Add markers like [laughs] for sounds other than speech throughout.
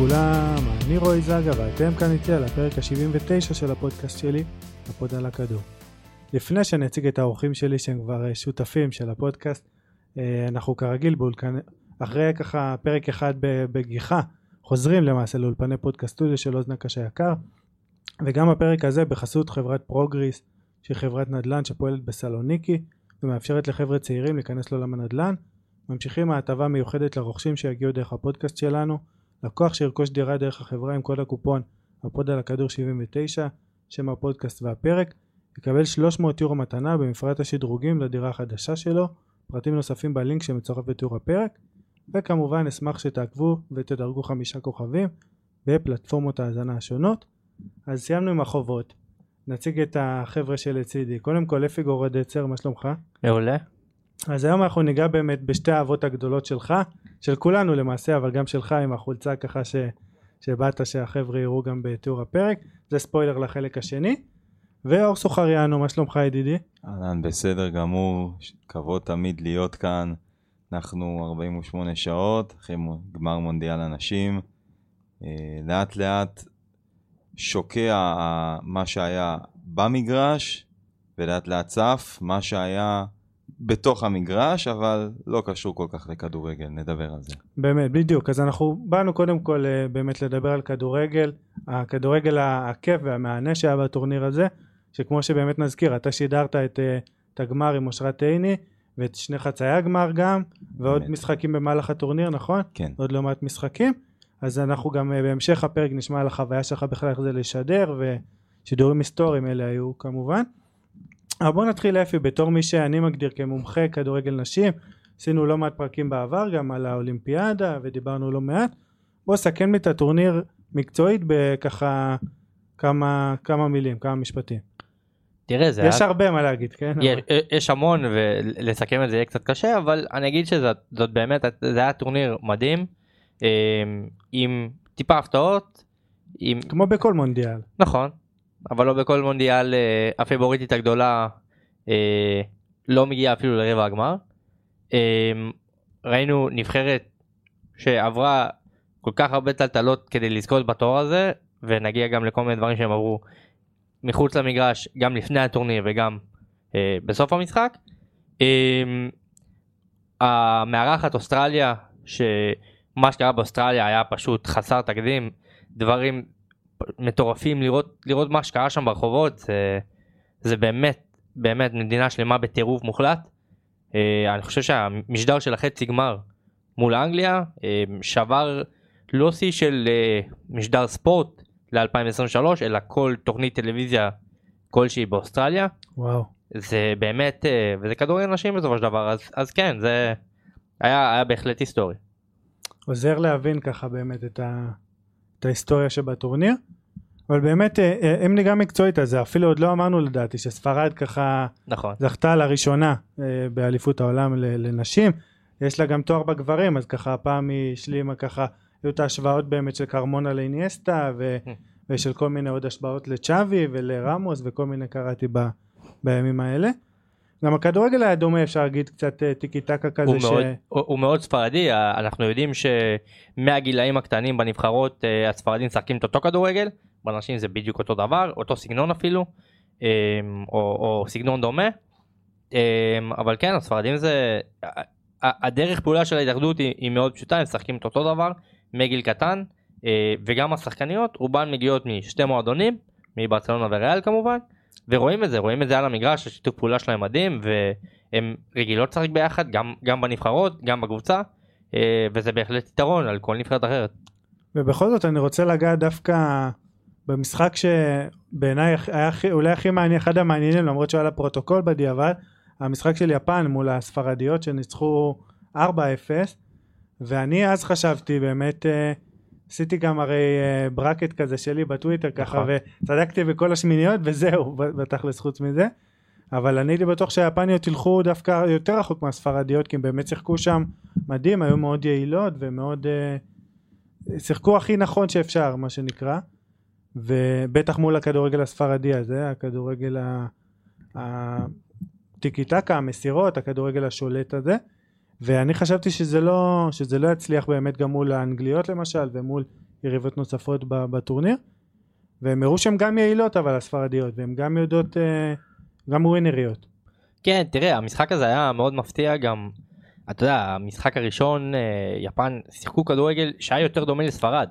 לכולם, אני רועי זגה ואתם כאן איתי על הפרק ה-79 של הפודקאסט שלי, הפוד על הכדור. לפני שאני אציג את האורחים שלי שהם כבר אה, שותפים של הפודקאסט, אה, אנחנו כרגיל באולפן, אחרי ככה פרק אחד בגיחה, חוזרים למעשה לאולפני פודקאסט סטודיו של אוזנה קשה יקר, וגם הפרק הזה בחסות חברת פרוגריס, שהיא חברת נדל"ן שפועלת בסלוניקי, ומאפשרת לחבר'ה צעירים להיכנס לעולם הנדל"ן. ממשיכים ההטבה מיוחדת לרוכשים שיגיעו דרך הפודקאסט שלנו. לקוח שירכוש דירה דרך החברה עם קוד הקופון הפוד על הכדור 79, שם הפודקאסט והפרק, יקבל 300 יורו מתנה במפרט השדרוגים לדירה החדשה שלו, פרטים נוספים בלינק שמצורף בתיאור הפרק, וכמובן אשמח שתעקבו ותדרגו חמישה כוכבים בפלטפורמות ההאזנה השונות. אז סיימנו עם החובות. נציג את החבר'ה שלצידי. קודם כל אפי גורדצר, מה שלומך? מעולה. אז היום אנחנו ניגע באמת בשתי האהבות הגדולות שלך, של כולנו למעשה, אבל גם שלך עם החולצה ככה ש... שבאת שהחבר'ה יראו גם בתיאור הפרק, זה ספוילר לחלק השני. ואור סוחריאנו, מה שלומך ידידי? אהלן, בסדר גמור, כבוד תמיד להיות כאן. אנחנו 48 שעות, אחרי גמר מונדיאל הנשים. אה, לאט לאט שוקע מה שהיה במגרש, ולאט לאט צף מה שהיה בתוך המגרש, אבל לא קשור כל כך לכדורגל, נדבר על זה. באמת, בדיוק. אז אנחנו באנו קודם כל אה, באמת לדבר על כדורגל, הכדורגל הכיף והמהנה שהיה בטורניר הזה, שכמו שבאמת נזכיר, אתה שידרת את, אה, את הגמר עם אושרת עיני, ואת שני חצאי הגמר גם, ועוד באמת. משחקים במהלך הטורניר, נכון? כן. עוד לא מעט משחקים. אז אנחנו גם אה, בהמשך הפרק נשמע על החוויה שלך בכלל איך זה לשדר, ושידורים היסטוריים אלה היו כמובן. אבל בוא נתחיל אפי בתור מי שאני מגדיר כמומחה כדורגל נשים עשינו לא מעט פרקים בעבר גם על האולימפיאדה ודיברנו לא מעט בוא סכן לי את הטורניר מקצועית בככה כמה כמה מילים כמה משפטים. תראה זה יש היה... הרבה מה להגיד כן יש, אבל... יש המון ולסכם את זה יהיה קצת קשה אבל אני אגיד שזאת באמת זה היה טורניר מדהים אמ, עם טיפה הפתעות. עם... כמו בכל מונדיאל. נכון אבל לא בכל מונדיאל אה, הפיבוריטית הגדולה אה, לא מגיעה אפילו לרבע הגמר. אה, ראינו נבחרת שעברה כל כך הרבה טלטלות כדי לזכות בתואר הזה ונגיע גם לכל מיני דברים שהם עברו מחוץ למגרש גם לפני הטורניר וגם אה, בסוף המשחק. אה, המארחת אוסטרליה שמה שקרה באוסטרליה היה פשוט חסר תקדים דברים מטורפים לראות לראות מה שקרה שם ברחובות זה, זה באמת באמת מדינה שלמה בטירוף מוחלט. אה, אני חושב שהמשדר של החצי גמר מול אנגליה אה, שבר לא שיא של אה, משדר ספורט ל-2023 אלא כל תוכנית טלוויזיה כלשהי באוסטרליה. וואו. זה באמת וזה כדורגל נשים בסופו של דבר אז אז כן זה היה, היה בהחלט היסטורי. עוזר להבין ככה באמת את ה... את ההיסטוריה שבטורניר אבל באמת אה, אה, אם ניגע מקצועית אז אפילו עוד לא אמרנו לדעתי שספרד ככה נכון. זכתה לראשונה אה, באליפות העולם לנשים. יש לה גם תואר בגברים אז ככה הפעם היא השלימה ככה היו את ההשוואות באמת של קרמונה לאיניאסטה ו, ושל כל מיני עוד השוואות לצ'אבי ולרמוס וכל מיני קראתי ב, בימים האלה גם הכדורגל היה דומה אפשר להגיד קצת אה, טיקי טקה כזה הוא, ש... מאוד, הוא, הוא מאוד ספרדי אנחנו יודעים שמהגילאים הקטנים בנבחרות אה, הספרדים משחקים את אותו כדורגל בנשים זה בדיוק אותו דבר אותו סגנון אפילו אמ, או, או סגנון דומה אמ, אבל כן הספרדים זה הדרך פעולה של ההתאחדות היא, היא מאוד פשוטה הם משחקים את אותו דבר מגיל קטן אה, וגם השחקניות רובן מגיעות משתי מועדונים מברצלונה וריאל כמובן. ורואים את זה רואים את זה על המגרש השיתוף פעולה שלהם מדהים והם רגילות לשחק ביחד גם גם בנבחרות גם בקבוצה אה, וזה בהחלט יתרון על כל נבחרת אחרת. ובכל זאת אני רוצה לגעת דווקא במשחק שבעיניי היה אולי הכי מעניין אחד המעניינים למרות שהיה לפרוטוקול בדיעבד המשחק של יפן מול הספרדיות שניצחו 4-0 ואני אז חשבתי באמת אה, עשיתי גם הרי uh, ברקט כזה שלי בטוויטר ככה נכון. וצדקתי בכל השמיניות וזהו בתכלס חוץ מזה. אבל אני הייתי בטוח שהיפניות ילכו דווקא יותר רחוק מהספרדיות כי הם באמת שיחקו שם מדהים היו מאוד יעילות ומאוד uh, שיחקו הכי נכון שאפשר מה שנקרא. ובטח מול הכדורגל הספרדי הזה הכדורגל הטיקי טקה המסירות הכדורגל השולט הזה ואני חשבתי שזה לא, שזה לא יצליח באמת גם מול האנגליות למשל ומול יריבות נוספות בטורניר והם הראו שהן גם יעילות אבל הספרדיות והן גם יודעות אה, גם ווינריות כן, תראה, המשחק הזה היה מאוד מפתיע גם, אתה יודע, המשחק הראשון, אה, יפן שיחקו כדורגל שהיה יותר דומה לספרד.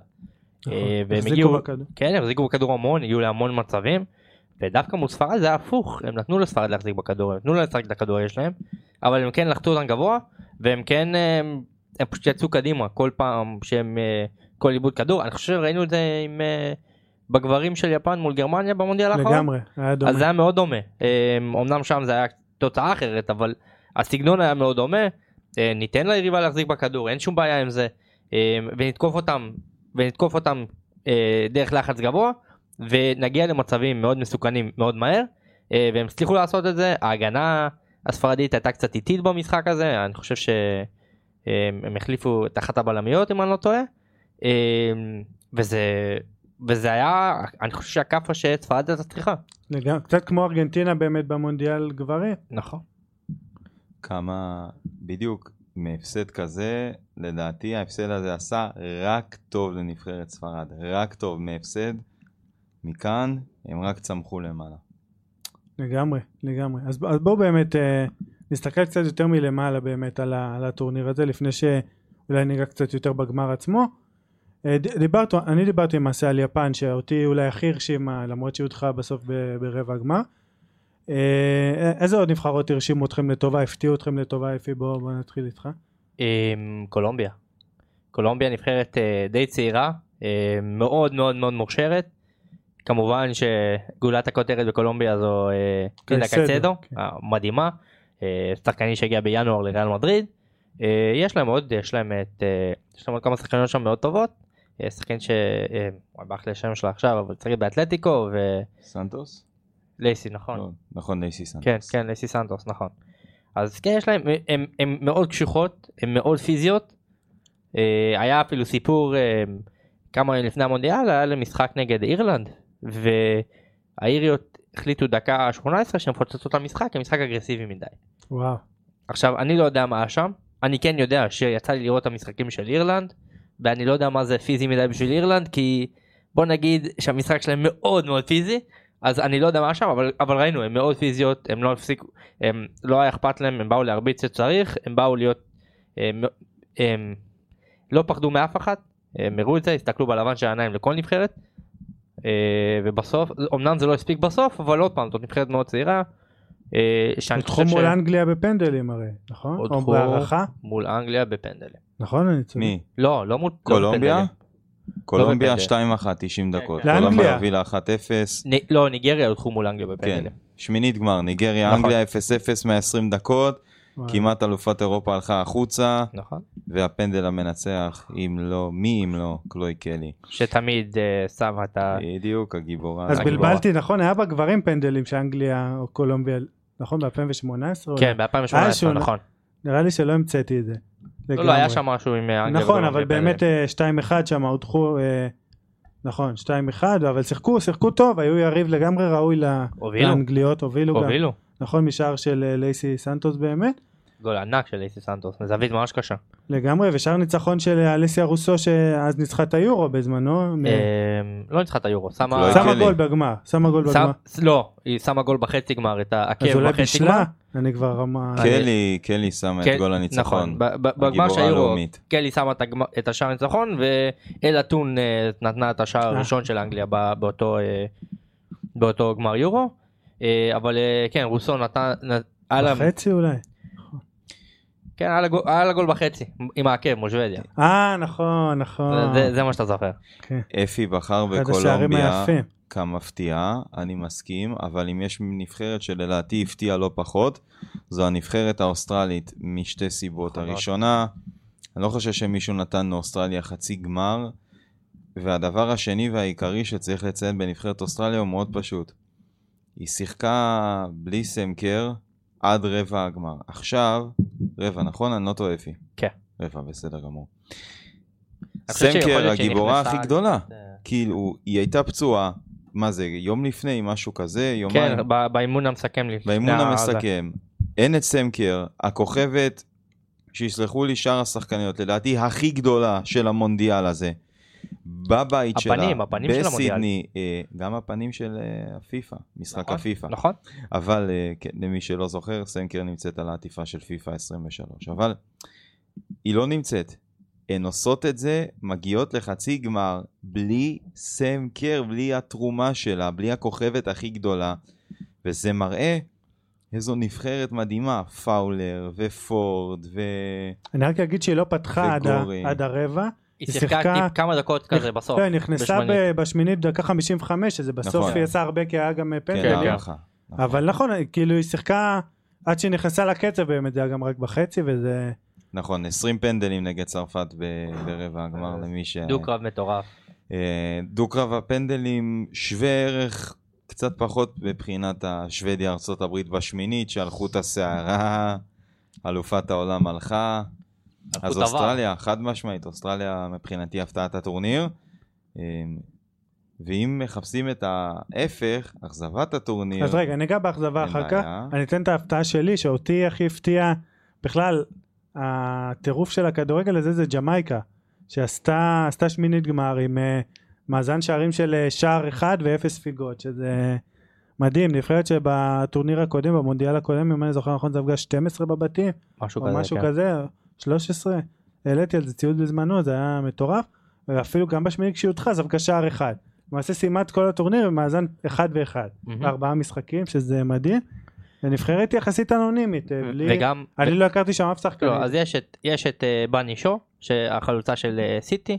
נכון. אה, והם הגיעו. כן, הם החזיקו בכדור המון, הגיעו להמון מצבים, ודווקא מול ספרד זה היה הפוך, הם נתנו לספרד להחזיק בכדור, הם נתנו להם לשחק את הכדורגל שלהם, אבל הם כן לחצו אותם גבוה, והם כן, אה, הם פשוט יצאו קדימה כל פעם שהם, אה, כל איבוד כדור, אני חושב שראינו את זה עם, אה, בגברים של יפן מול גרמניה במונדיאל האחרון. לגמרי היה דומה אז זה היה מאוד דומה. אמנם שם זה היה תוצאה אחרת, אבל הסגנון היה מאוד דומה. ניתן ליריבה להחזיק בכדור, אין שום בעיה עם זה. ונתקוף אותם, ונתקוף אותם דרך לחץ גבוה, ונגיע למצבים מאוד מסוכנים מאוד מהר. והם הצליחו לעשות את זה. ההגנה הספרדית הייתה קצת איטית במשחק הזה, אני חושב שהם החליפו את אחת הבלמיות אם אני לא טועה. אה, וזה... וזה היה, אני חושב שהכאפה שספרד הייתה צריכה. לגמרי, קצת כמו ארגנטינה באמת במונדיאל גברים נכון. כמה, בדיוק, מהפסד כזה, לדעתי ההפסד הזה עשה רק טוב לנבחרת ספרד. רק טוב מהפסד. מכאן הם רק צמחו למעלה. לגמרי, לגמרי. אז, אז בואו באמת אה, נסתכל קצת יותר מלמעלה באמת על, ה, על הטורניר הזה, לפני שאולי ניגע קצת יותר בגמר עצמו. אה, דיברת, אני דיברתי למעשה על יפן, שאותי אולי הכי הרשימה, למרות שהיא הודחה בסוף ב, ברבע הגמר. אה, איזה עוד נבחרות הרשימו אתכם לטובה, הפתיעו אתכם לטובה, אפי? בואו בוא נתחיל איתך. עם קולומביה. קולומביה נבחרת אה, די צעירה, אה, מאוד מאוד מאוד מוכשרת. כמובן שגולת הכותרת בקולומביה זו אה, טינה קייסדו, קייסדו, כן. המדהימה, אה, שחקנית שהגיעה בינואר לריאל מדריד. אה, יש להם עוד, יש להם את, אה, יש להם עוד כמה שחקניות שם מאוד טובות. אה, שחקנית ש... אה, ברח לי השם שלה עכשיו, אבל צריך באתלטיקו סנטוס? ולייסי, נכון. לא, נכון, לייסי סנטוס. כן, כן, לייסי סנטוס, נכון. אז כן, יש להם, הם, הם מאוד קשוחות, הם מאוד פיזיות. אה, היה אפילו סיפור אה, כמה ימים לפני המונדיאל, היה להם משחק נגד אירלנד, והאיריות החליטו דקה 18 שהם מפוצצות את המשחק, אגרסיבי מדי. וואו. עכשיו, אני לא יודע מה היה שם, אני כן יודע שיצא לי לראות את המשחקים של אירלנד, ואני לא יודע מה זה פיזי מדי בשביל אירלנד, כי בוא נגיד שהמשחק שלהם מאוד מאוד פיזי, אז אני לא יודע מה שם, אבל, אבל ראינו, הם מאוד פיזיות, הם לא הפסיקו, הם לא היה אכפת להם, הם באו להרביץ שצריך, הם באו להיות, הם, הם לא פחדו מאף אחד, הם הראו את זה, הסתכלו בלבן של העיניים לכל נבחרת, ובסוף, אמנם זה לא הספיק בסוף, אבל עוד פעם, זאת נבחרת מאוד צעירה, אה, הודחו חושב מול ש... אנגליה בפנדלים הרי, נכון? או בהערכה? מול אנגליה בפנדלים. נכון? אני צודק. מי? לא, לא מול... לא קולומביה? בפנדלים. קולומביה בפנדל. 2-1, 90 כן, דקות. כן. קולומביה לאנגליה. הובילה 1-0. נ- לא, ניגריה הודחו מול אנגליה כן. בפנדלים. שמינית גמר, ניגריה, נכון. אנגליה 0-0 120 דקות. וואי. כמעט אלופת אירופה הלכה החוצה. נכון. והפנדל המנצח, אם לא, מי אם לא, קלוי קלי. שתמיד אה, שמה את ה... בדיוק, הגיבורה. אז הגיבורה. בלבלתי, נכון? היה בגברים פנדלים שאנגליה או קולומביה, נכון? ב-2018? כן, ב-2018, שהוא- נכון. נראה לי שלא המצאתי את זה. לא, לא. היה שם משהו עם אה, אנגליה. נכון, אבל. באמת אה, 2-1 שם הודחו, אה, נכון, 2-1, אבל שיחקו, שיחקו טוב, היו יריב לגמרי ראוי לאנגליות, הובילו גם. הובילו. נכון, משער של אה, לייסי סנטוס באמת. גול ענק של איסי סנטוס, מזווית ממש קשה. לגמרי, ושער ניצחון של אה, אלסיה רוסו שאז ניצחה את היורו בזמנו. אה, לא ניצחה את היורו, שמה... לא. גול בגמר, שמה גול בגמר. לא, היא שמה גול בחצי גמר, את העקב אז אולי בחצי גמר. בישלה? אני כבר רמה... קלי, קלי שמה כן, את גול נכון, הניצחון. בגמר הגיבורה של היורו, הלאומית. קלי שמה את השער הניצחון ואל אתון אה, נתנה את השער. הראשון של אנגליה באותו גמר יורו. אה, אבל אה, כן, רוסו נתן, בחצי אולי. כן, היה לה גול- היה בחצי עם העקב מול שוודיה. אה, נכון, נכון. זה- זה מה שאתה זוכר. כן. אפי בחר בקולומביה. כמפתיעה, אני מסכים, אבל אם יש נבחרת שלדעתי הפתיעה לא פחות, זו הנבחרת האוסטרלית משתי סיבות. נכון. הראשונה, אני לא חושב שמישהו נתן לאוסטרליה חצי גמר, והדבר השני והעיקרי שצריך לציין בנבחרת אוסטרליה הוא מאוד פשוט. היא שיחקה בלי סמקר עד רבע הגמר. עכשיו, רבע, נכון? אני לא טועה אפי. כן. רבע, בסדר גמור. סמקר הגיבורה הכי גדולה. כאילו, היא הייתה פצועה, מה זה, יום לפני, משהו כזה, יומיים, כן, באימון המסכם. באימון המסכם. אין את סמקר, הכוכבת שיסלחו לי שאר השחקניות, לדעתי הכי גדולה של המונדיאל הזה. בבית שלה, הפנים, הפנים של המונדיאל. בסידני, אה, גם הפנים של אה, הפיפא, משחק נכון, הפיפא. נכון? אבל אה, כן, למי שלא זוכר, סנקר נמצאת על העטיפה של פיפא 23. אבל היא לא נמצאת. הן עושות את זה, מגיעות לחצי גמר, בלי סם קר, בלי התרומה שלה, בלי הכוכבת הכי גדולה. וזה מראה איזו נבחרת מדהימה, פאולר ופורד ו... אני רק אגיד שהיא לא פתחה עד. עד הרבע. היא היא שיחקה שיחקה- טיפ- כמה דקות כזה בסוף. כן, נכנסה בשמינית. ב- בשמינית דקה 55, שזה בסוף נכון. היא עשה הרבה כי היה גם כן, פנדל. כן. הערכה. נכון. אבל נכון, כאילו היא שיחקה עד שהיא נכנסה לקצב באמת, זה היה גם רק בחצי, וזה... נכון, 20 פנדלים נגד צרפת ב- ברבע הגמר למי ש... דו-קרב מטורף. אה, דו-קרב הפנדלים שווה ערך קצת פחות מבחינת השוודיה ארצות הברית בשמינית שהלכו את הסערה, אלופת העולם הלכה. אז עבר. אוסטרליה, חד משמעית, אוסטרליה מבחינתי הפתעת הטורניר. אה, ואם מחפשים את ההפך, אכזבת הטורניר, אז רגע, ניגע באכזבה אחר כך. אני אתן את ההפתעה שלי, שאותי הכי הפתיע, בכלל, הטירוף של הכדורגל הזה זה ג'מייקה, שעשתה עשתה שמינית גמר עם אה, מאזן שערים של אה, שער אחד ואפס ספיגות, שזה מדהים, נבחרת שבטורניר הקודם, במונדיאל הקודם, אם אני זוכר נכון, זה הפגש 12 בבתים, משהו או כזה. משהו כן. כזה, 13, העליתי על זה ציוד בזמנו, זה היה מטורף, ואפילו גם בשמינית כשהיא הפגש שער אחד. למעשה סיימה את כל הטורניר במאזן אחד ואחד. מהמם. ארבעה משחקים שזה מדהים. ונבחרת יחסית אנונימית, אה, בלי... וגם, אני לא הכרתי שם אף שחקן. לא, אז יש את, יש את אה, בני שו, שהחלוצה של אה, סיטי,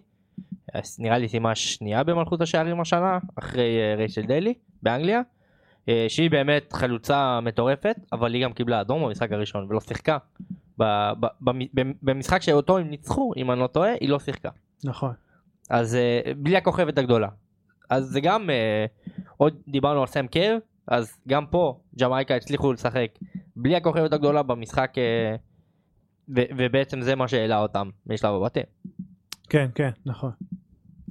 נראה לי סיימה שנייה במלכות השערים השנה, אחרי אה, רייצ'ל דיילי באנגליה, אה, שהיא באמת חלוצה מטורפת, אבל היא גם קיבלה אדום במשחק הראשון ולא שיחקה. במשחק שאותו הם ניצחו, אם אני לא טועה, היא לא שיחקה. נכון. אז אה, בלי הכוכבת הגדולה. אז זה גם, אה, עוד דיברנו על סם קר, אז גם פה ג'מייקה הצליחו לשחק בלי הכוכבת הגדולה במשחק, אה, ובעצם זה מה שהעלה אותם משלב הבתים. כן, כן, נכון.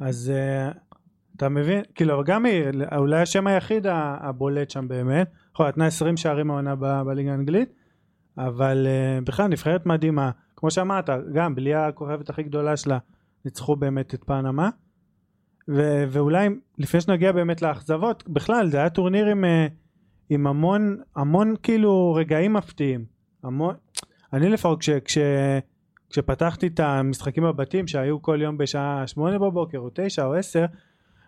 אז אתה מבין, כאילו גם היא, אולי השם היחיד הבולט שם באמת, נכון, נתנה 20 שערים העונה בליגה האנגלית, אבל uh, בכלל נבחרת מדהימה, כמו שאמרת, גם בלי הכוכבת הכי גדולה שלה, ניצחו באמת את פנמה, ו- ואולי לפני שנגיע באמת לאכזבות, בכלל זה היה טורניר עם, אה, עם המון, המון כאילו רגעים מפתיעים, המון, אני לפחות כש... כש כשפתחתי את המשחקים בבתים שהיו כל יום בשעה שמונה בבוקר או תשע או עשר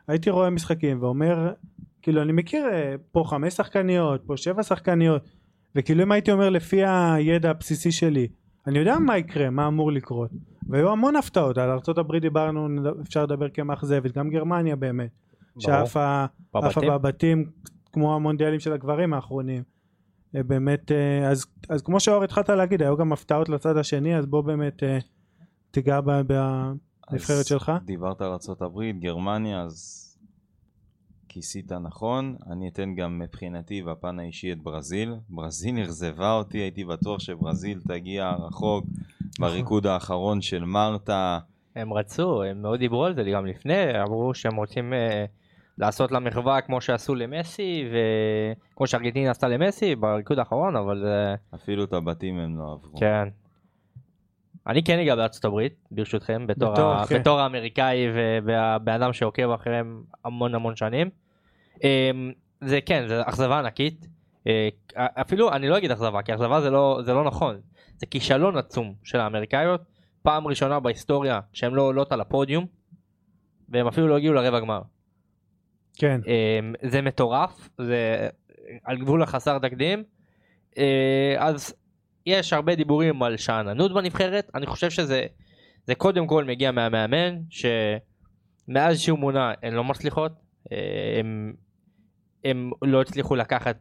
הייתי רואה משחקים ואומר כאילו אני מכיר אה, פה חמש שחקניות פה שבע שחקניות וכאילו אם הייתי אומר לפי הידע הבסיסי שלי אני יודע מה יקרה מה אמור לקרות. והיו המון הפתעות. על ארה"ב דיברנו אפשר לדבר כמאכזבת גם גרמניה באמת שעפה עפה בבתים. כמו המונדיאלים של הגברים האחרונים. אה, באמת אה, אז, אז כמו שאור התחלת להגיד היו גם הפתעות לצד השני אז בוא באמת אה, תיגע בנבחרת שלך. דיברת על ארה"ב, גרמניה, אז כיסית נכון. אני אתן גם מבחינתי בפן האישי את ברזיל. ברזיל אכזבה אותי, הייתי בטוח שברזיל תגיע רחוק בריקוד האחרון של מרתה. הם רצו, הם מאוד דיברו על זה גם לפני, אמרו שהם רוצים אה, לעשות לה מחווה כמו שעשו למסי, וכמו שארגנטינה עשתה למסי בריקוד האחרון, אבל אה, אפילו את הבתים הם לא עברו. כן. אני כן אגע בארצות הברית, ברשותכם, בתור, בתור, ה... כן. בתור האמריקאי והבן אדם שעוקב אחריהם המון המון שנים. אמ, זה כן, זה אכזבה ענקית. אה, אפילו, אני לא אגיד אכזבה, כי אכזבה זה לא, זה לא נכון. זה כישלון עצום של האמריקאיות. פעם ראשונה בהיסטוריה שהן לא עולות על הפודיום, והם אפילו לא הגיעו לרבע גמר. כן אמ, זה מטורף, זה על גבול החסר תקדים. אה, אז יש הרבה דיבורים על שאננות בנבחרת, אני חושב שזה זה קודם כל מגיע מהמאמן, שמאז שהוא מונה הן לא מצליחות, אה, הם, לא הצליחו לקחת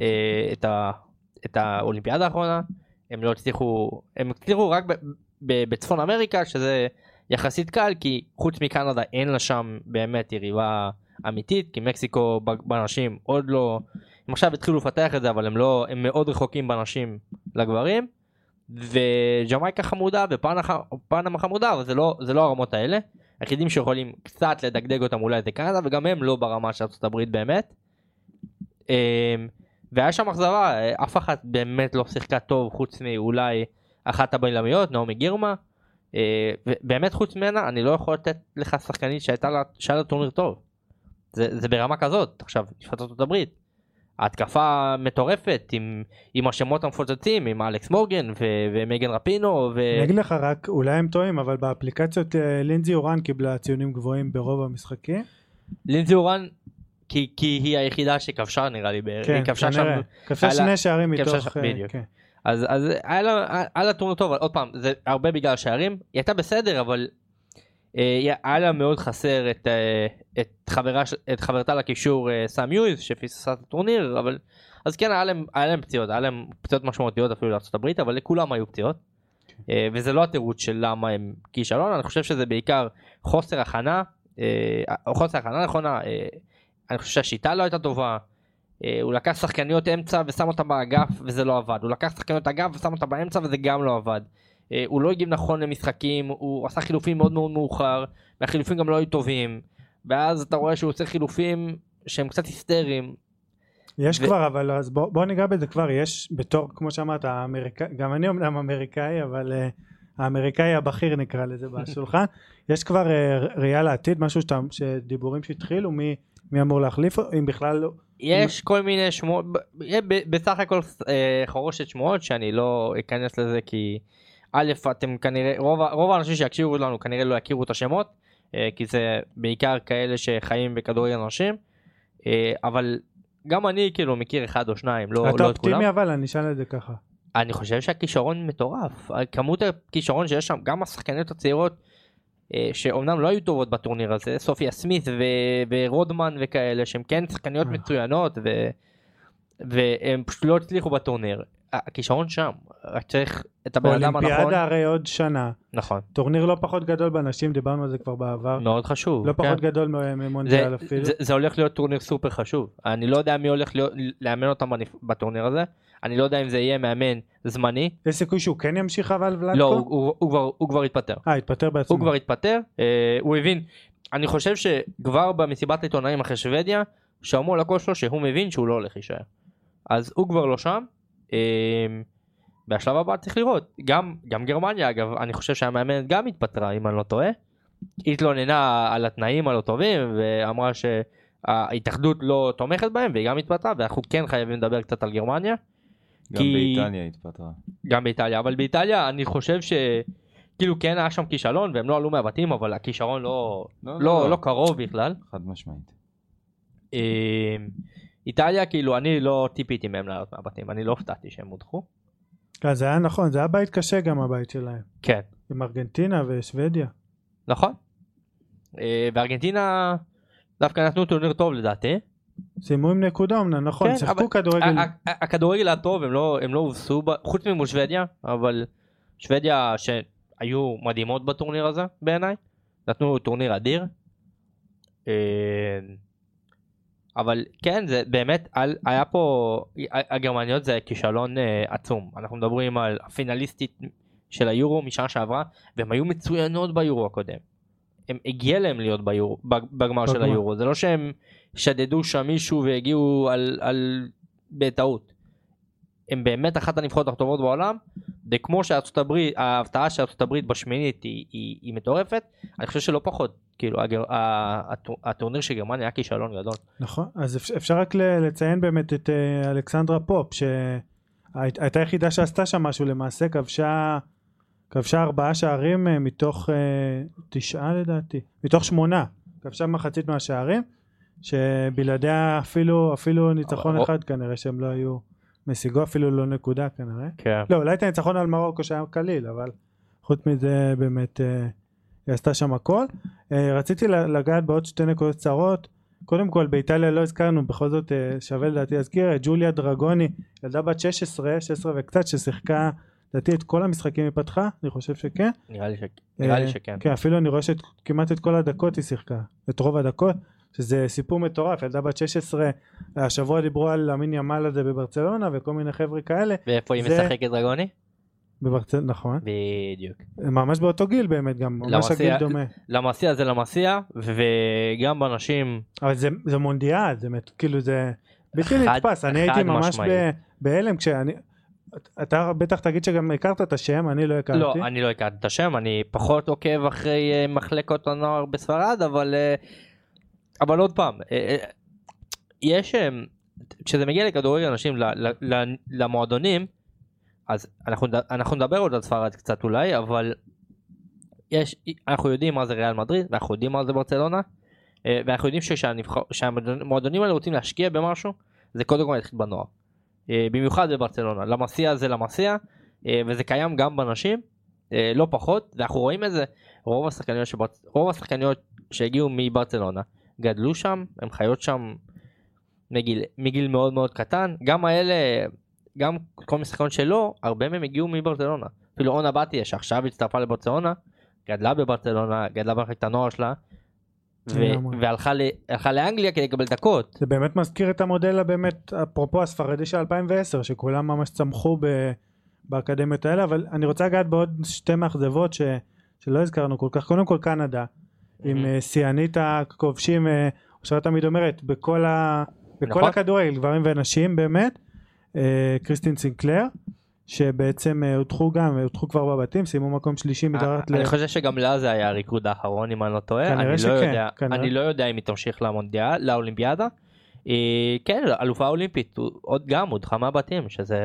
אה, את, ה, את האולימפיאדה האחרונה, הם לא הצליחו, הם הצליחו רק ב, ב, בצפון אמריקה, שזה יחסית קל, כי חוץ מקנדה אין לה שם באמת יריבה אמיתית, כי מקסיקו בנשים עוד לא, הם עכשיו התחילו לפתח את זה, אבל הם לא, הם מאוד רחוקים בנשים לגברים, וג'מייקה חמודה ופנמה חמודה, אבל זה לא, זה לא הרמות האלה. היחידים שיכולים קצת לדגדג אותם אולי זה קנדה, וגם הם לא ברמה של ארצות הברית באמת. אמ, והיה שם אכזבה, אף אחת באמת לא שיחקה טוב חוץ מאולי אחת הבלמיות, נעמי גירמה. אה, ובאמת חוץ ממנה אני לא יכול לתת לך שחקנית שהייתה לה, שהיה לה טורניר טוב. זה, זה ברמה כזאת, עכשיו, נבחרת ארצות הברית. ההתקפה מטורפת עם, עם השמות המפוצצים, עם אלכס מורגן ו- ומייגן רפינו. ו... אני אגיד לך רק, אולי הם טועים, אבל באפליקציות אה, לינזי אורן קיבלה ציונים גבוהים ברוב המשחקים. לינזי אורן, כי, כי היא היחידה שכבשה נראה לי בערך. כן, היא כבשה. שם, כבשה שני שערים כבשה מתוך... שם, אה, בדיוק. כן. אז, אז היה לה, היה לה טורניר טוב, עוד פעם, זה הרבה בגלל השערים. היא הייתה בסדר, אבל אה, היה לה מאוד חסר את, אה, את, חברה, ש- את חברתה לקישור אה, סאם יוז, שפיססה את הטורניר, אבל... אז כן, היה להם, היה להם פציעות, היה להם פציעות משמעותיות אפילו לארה"ב, אבל לכולם היו פציעות. אה, וזה לא התירוץ של למה הם כישלון, אני חושב שזה בעיקר חוסר הכנה, אה, חוסר הכנה נכונה, אה, אני חושב שהשיטה לא הייתה טובה. אה, הוא לקח שחקניות אמצע ושם אותה באגף וזה לא עבד, הוא לקח שחקניות אגף ושם אותה באמצע וזה גם לא עבד. אה, הוא לא הגיב נכון למשחקים, הוא עשה חילופים מאוד מאוד מאוחר, והחילופים גם לא היו טובים, ואז אתה רואה שהוא עושה חילופים שהם קצת היסטריים. יש ו- כבר, אבל אז בוא, בוא ניגע בזה כבר, יש בתור, כמו שאמרת, האמריקאי, גם אני אמנם אמריקאי, אבל uh, האמריקאי הבכיר נקרא לזה בשולחן, [laughs] יש כבר uh, ראייה לעתיד, משהו שאתה, שדיבורים שהתחילו, מי, מי אמור להחליף, אם בכלל לא, יש כל מיני שמועות, בסך הכל אה, חרושת שמועות שאני לא אכנס לזה כי א' אתם כנראה, רוב, רוב האנשים שיקשיבו לנו כנראה לא יכירו את השמות, אה, כי זה בעיקר כאלה שחיים בכדורגל אנשים, אה, אבל גם אני כאילו מכיר אחד או שניים, לא, אתה לא את כולם. אופטימי אבל אני אשאל את זה ככה. אני חושב שהכישרון מטורף, כמות הכישרון שיש שם, גם השחקניות הצעירות שאומנם לא היו טובות בטורניר הזה, סופיה סמית ו- ורודמן וכאלה, שהם כן שחקניות אה. מצוינות ו- והם פשוט לא הצליחו בטורניר. הכישרון שם, רק צריך את הבן אדם הנכון. אולימפיאדה הרי עוד שנה, נכון, טורניר לא פחות גדול בנשים, דיברנו על זה כבר בעבר, מאוד חשוב. לא כן. פחות גדול מ- זה, ממונדיאל אפילו. זה, זה הולך להיות טורניר סופר חשוב. אני לא יודע מי הולך להיות, לאמן אותם בטורניר הזה. אני לא יודע אם זה יהיה מאמן זמני. יש סיכוי שהוא כן ימשיך אבל ולדקו? לא, הוא, הוא, הוא, כבר, הוא כבר התפטר. אה, התפטר בעצמו. הוא כבר התפטר, אה, הוא הבין, אני חושב שכבר במסיבת העיתונאים אחרי שוודיה, שמעו על הקול שלו שהוא מבין שהוא לא הולך להישאר. אז הוא כבר לא שם, אה, והשלב הבא צריך לראות, גם, גם גרמניה אגב, אני חושב שהמאמנת גם התפטרה אם אני לא טועה, היא התלוננה על התנאים הלא טובים ואמרה שההתאחדות לא תומכת בהם והיא גם התפטרה ואנחנו כן חייבים לדבר קצת על גרמניה. גם כי- באיטליה התפטרה. גם באיטליה אבל באיטליה אני חושב ש... כאילו כן היה שם כישלון והם לא עלו מהבתים אבל הכישרון לא לא לא קרוב בכלל. חד משמעית. אה, איטליה כאילו אני לא טיפיתי מהם לעלות מהבתים אני לא הופתעתי שהם הודחו. כן, זה היה נכון, זה היה בית קשה גם הבית שלהם. כן עם ארגנטינה ושוודיה. נכון. אה, בארגנטינה דווקא נתנו טורניר טוב לדעתי. סיימו עם נקודה אמנם, נכון, כן, שיחקו אבל- כדורגל. הכדורגל היה טוב הם לא הם לא הובסו חוץ ממול שוודיה אבל שוודיה שהיו מדהימות בטורניר הזה בעיניי נתנו טורניר אדיר. אבל כן זה באמת על, היה פה הגרמניות זה כישלון אה, עצום אנחנו מדברים על הפינליסטית של היורו משנה שעברה והם היו מצוינות ביורו הקודם. הם הגיע להם להיות ביורו, בגמר של. היורו זה לא שהם שדדו שם מישהו והגיעו על, על בטעות. הם באמת אחת הנבחרות הטובות בעולם וכמו שארצות הברית ההפתעה של ארצות הברית בשמינית היא, היא, היא מטורפת אני חושב שלא פחות כאילו הגר, הטורניר של גרמניה היה כישלון גדול. נכון, אז אפ- אפשר רק לציין באמת את אה, אלכסנדרה פופ, שהייתה יחידה שעשתה שם משהו למעשה, כבשה, כבשה ארבעה שערים אה, מתוך אה, תשעה לדעתי, מתוך שמונה, כבשה מחצית מהשערים, שבלעדיה אפילו, אפילו ניצחון אבל- אחד כנראה שהם לא היו משיגו, אפילו לא נקודה כנראה. כן. לא, אולי את הניצחון על מרוקו שהיה קליל, אבל חוץ מזה באמת אה, היא עשתה שם הכל. אה, רציתי לגעת בעוד שתי נקודות קצרות. קודם כל באיטליה לא הזכרנו, בכל זאת אה, שווה לדעתי להזכיר את ג'וליה דרגוני, ילדה בת 16, 16 וקצת, ששיחקה לדעתי את כל המשחקים היא פתחה, אני חושב שכן. נראה לי, ש... נראה לי שכן. כן, אפילו אני רואה שכמעט את כל הדקות היא שיחקה, את רוב הדקות, שזה סיפור מטורף, ילדה בת 16, השבוע דיברו על המין ימל הזה בברצלונה וכל מיני חבר'ה כאלה, ואיפה היא זה- משחקת דרגוני? בברצלונה, נכון. בדיוק. ממש באותו גיל באמת גם, ממש למסיע- הגיל דומה. למסיע זה למסיע וגם בנשים אבל זה, זה מונדיאל, זה מת- כאילו זה בלתי נתפס, אני הייתי ממש. ב- בהלם כשאני, אתה בטח תגיד שגם הכרת את השם, אני לא הכרתי. לא, אני לא הכרתי את השם, אני פחות עוקב אחרי אה, מחלקות הנוער בספרד, אבל אה, אבל עוד פעם, אה, אה, יש, אה, כשזה מגיע לכדורגל אנשים למועדונים, אז אנחנו, נד- אנחנו נדבר עוד על ספרד קצת אולי, אבל יש, אנחנו יודעים מה זה ריאל מדריד, ואנחנו יודעים מה זה ברצלונה, אה, ואנחנו יודעים שהמועדונים האלה רוצים להשקיע במשהו, זה קודם כל להתחיל בנוער. במיוחד בברצלונה, למסיע זה למסיע, וזה קיים גם בנשים, לא פחות, ואנחנו רואים את זה, רוב השחקניות, שברצ... רוב השחקניות שהגיעו מברצלונה, גדלו שם, הן חיות שם מגיל, מגיל מאוד מאוד קטן, גם האלה, גם כל מיני שחקנים שלא, הרבה מהם הגיעו מברצלונה. אפילו אונה בתיה שעכשיו הצטרפה לברצלונה, גדלה בברצלונה, גדלה במחלקת הנוער שלה, ו-. והלכה ל- לאנגליה כדי לקבל דקות. זה באמת מזכיר את המודל הבאמת, אפרופו הספרדי של 2010, שכולם ממש צמחו ב, באקדמיות האלה, אבל אני רוצה לגעת בעוד שתי מאכזבות ש, שלא הזכרנו כל כך. קודם כל קנדה, עם. אה, שיאנית הכובשים, אה, אושרת תמיד אומרת, בכל, ה, בכל נכון. הכדורגל, גברים ונשים באמת, אה, קריסטין סינקלר, שבעצם הודחו גם, הודחו כבר בבתים, סיימו מקום שלישי מתחת ל... אני חושב שגם לה זה היה הריקוד האחרון אם אני לא טועה, כנראה לא שכן. אני לא יודע אם היא תמשיך למונדיאל, לאולימפיאדה. כן, אלופה אולימפית, עוד גם הודחה מהבתים, שזה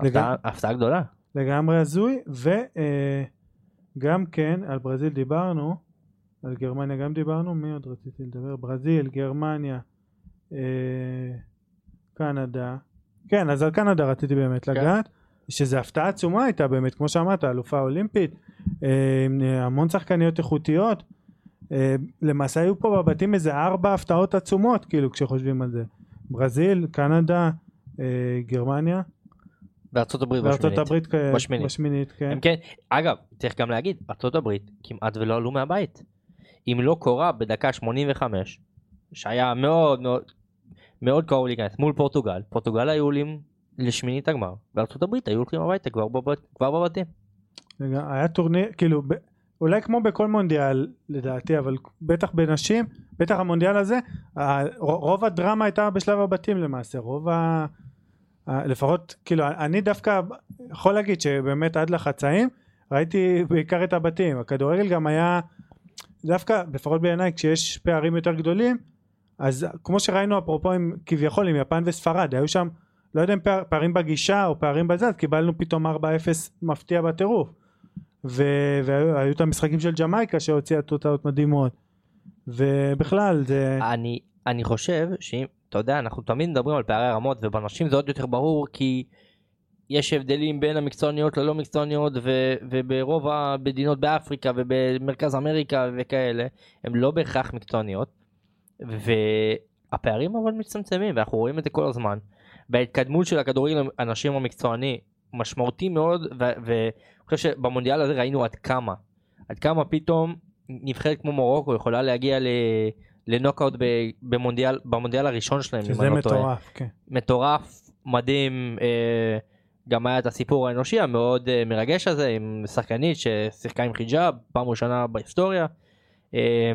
הפתעה גדולה. לגמרי הזוי, וגם כן על ברזיל דיברנו, על גרמניה גם דיברנו, מי עוד רציתי לדבר? ברזיל, גרמניה, אה, קנדה, כן אז על קנדה רציתי באמת כן. לגעת, שזה הפתעה עצומה הייתה באמת, כמו שאמרת, אלופה אולימפית, אה, עם המון שחקניות איכותיות, אה, למעשה היו פה בבתים איזה ארבע הפתעות עצומות כאילו כשחושבים על זה, ברזיל, קנדה, אה, גרמניה, בארצות הברית בארצות בשמינית. הברית בשמינית. בשמינית כן. כן, אגב, צריך גם להגיד, ארצות הברית כמעט ולא עלו מהבית. אם לא קורה בדקה 85, שהיה מאוד מאוד מאוד קרוב להיכנס מול פורטוגל, פורטוגל היו עולים לשמינית הגמר, וארצות הברית היו הולכים הביתה כבר, בבת, כבר בבתים. היה טורניר כאילו ב, אולי כמו בכל מונדיאל לדעתי אבל בטח בנשים בטח המונדיאל הזה רוב הדרמה הייתה בשלב הבתים למעשה רוב. ה- לפחות כאילו אני דווקא יכול להגיד שבאמת עד לחצאים ראיתי בעיקר את הבתים הכדורגל גם היה דווקא לפחות בעיניי כשיש פערים יותר גדולים אז כמו שראינו אפרופו עם כביכול עם יפן וספרד היו שם לא יודע אם פער, פערים בגישה או פערים בזה אז קיבלנו פתאום 4-0 מפתיע בטירוף. ו- והיו היו את המשחקים של ג'מייקה שהוציאה תוצאות מדהימות. ובכלל זה אני, אני חושב שאם, אתה יודע, אנחנו תמיד מדברים על פערי הרמות, ובנשים זה עוד יותר ברור, כי יש הבדלים בין המקצועניות ללא מקצועניות, ו, וברוב המדינות באפריקה ובמרכז אמריקה וכאלה, הן לא בהכרח מקצועניות, והפערים אבל מצטמצמים, ואנחנו רואים את זה כל הזמן. וההתקדמות של הכדורגל הנשים המקצועני משמעותי מאוד, ואני חושב שבמונדיאל הזה ראינו עד כמה, עד כמה פתאום נבחרת כמו מורוקו יכולה להגיע ל... לנוקאוט במונדיאל, במונדיאל הראשון שלהם, שזה לא. מטורף כן מטורף, מדהים, אה, גם היה את הסיפור האנושי המאוד אה, מרגש הזה עם שחקנית ששיחקה עם חיג'אב פעם ראשונה בהיסטוריה. אה,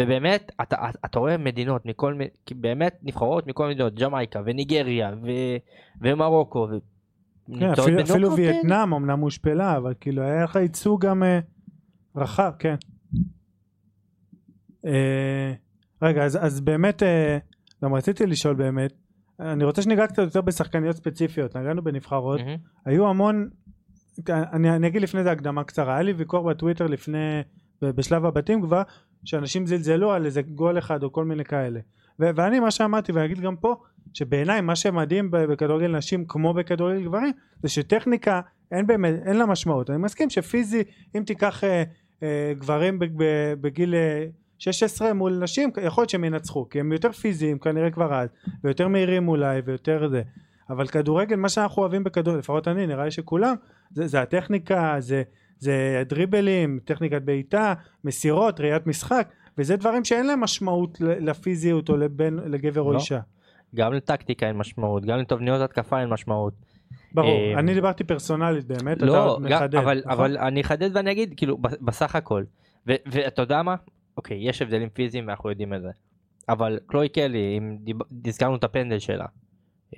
ובאמת אתה, אתה רואה מדינות מכל באמת נבחרות מכל מדינות ג'מייקה וניגריה ו, ומרוקו. ו... כן, אפילו, אפילו אה, וייטנאם אמנם הושפלה אבל כאילו היה לך ייצוג גם אה, רחב כן אה, רגע אז, אז באמת אה, גם רציתי לשאול באמת אני רוצה שניגע קצת יותר בשחקניות ספציפיות נגענו בנבחרות. מהמם. היו המון אני, אני אגיד לפני זה הקדמה קצרה היה לי ויכוח בטוויטר לפני בשלב הבתים כבר שאנשים זלזלו על איזה גול אחד או כל מיני כאלה. ו- ואני מה שאמרתי ואני אגיד גם פה שבעיניי מה שמדהים בכדורגל נשים כמו בכדורגל גברים זה שטכניקה אין באמת אין לה משמעות. אני מסכים שפיזי אם תיקח אה, אה, גברים ב- ב- בגיל אה, 16 מול נשים יכול להיות שהם ינצחו כי הם יותר פיזיים כנראה כבר אז ויותר מהירים אולי ויותר זה אבל כדורגל מה שאנחנו אוהבים בכדורגל לפחות אני נראה לי שכולם זה, זה הטכניקה זה זה דריבלים טכניקת בעיטה מסירות ראיית משחק וזה דברים שאין להם משמעות לפיזיות או לבן לגבר או לא. אישה גם לטקטיקה אין משמעות, גם לתבניות התקפה אין משמעות. ברור אה, אני דיברתי פרסונלית באמת לא, אתה מחדד אבל, נכון? אבל אני אחדד ואני אגיד, כאילו, בסך הכל, ואתה יודע מה? אוקיי, יש הבדלים פיזיים ואנחנו יודעים את זה. אבל קלוי קלי, אם הזכרנו את הפנדל שלה,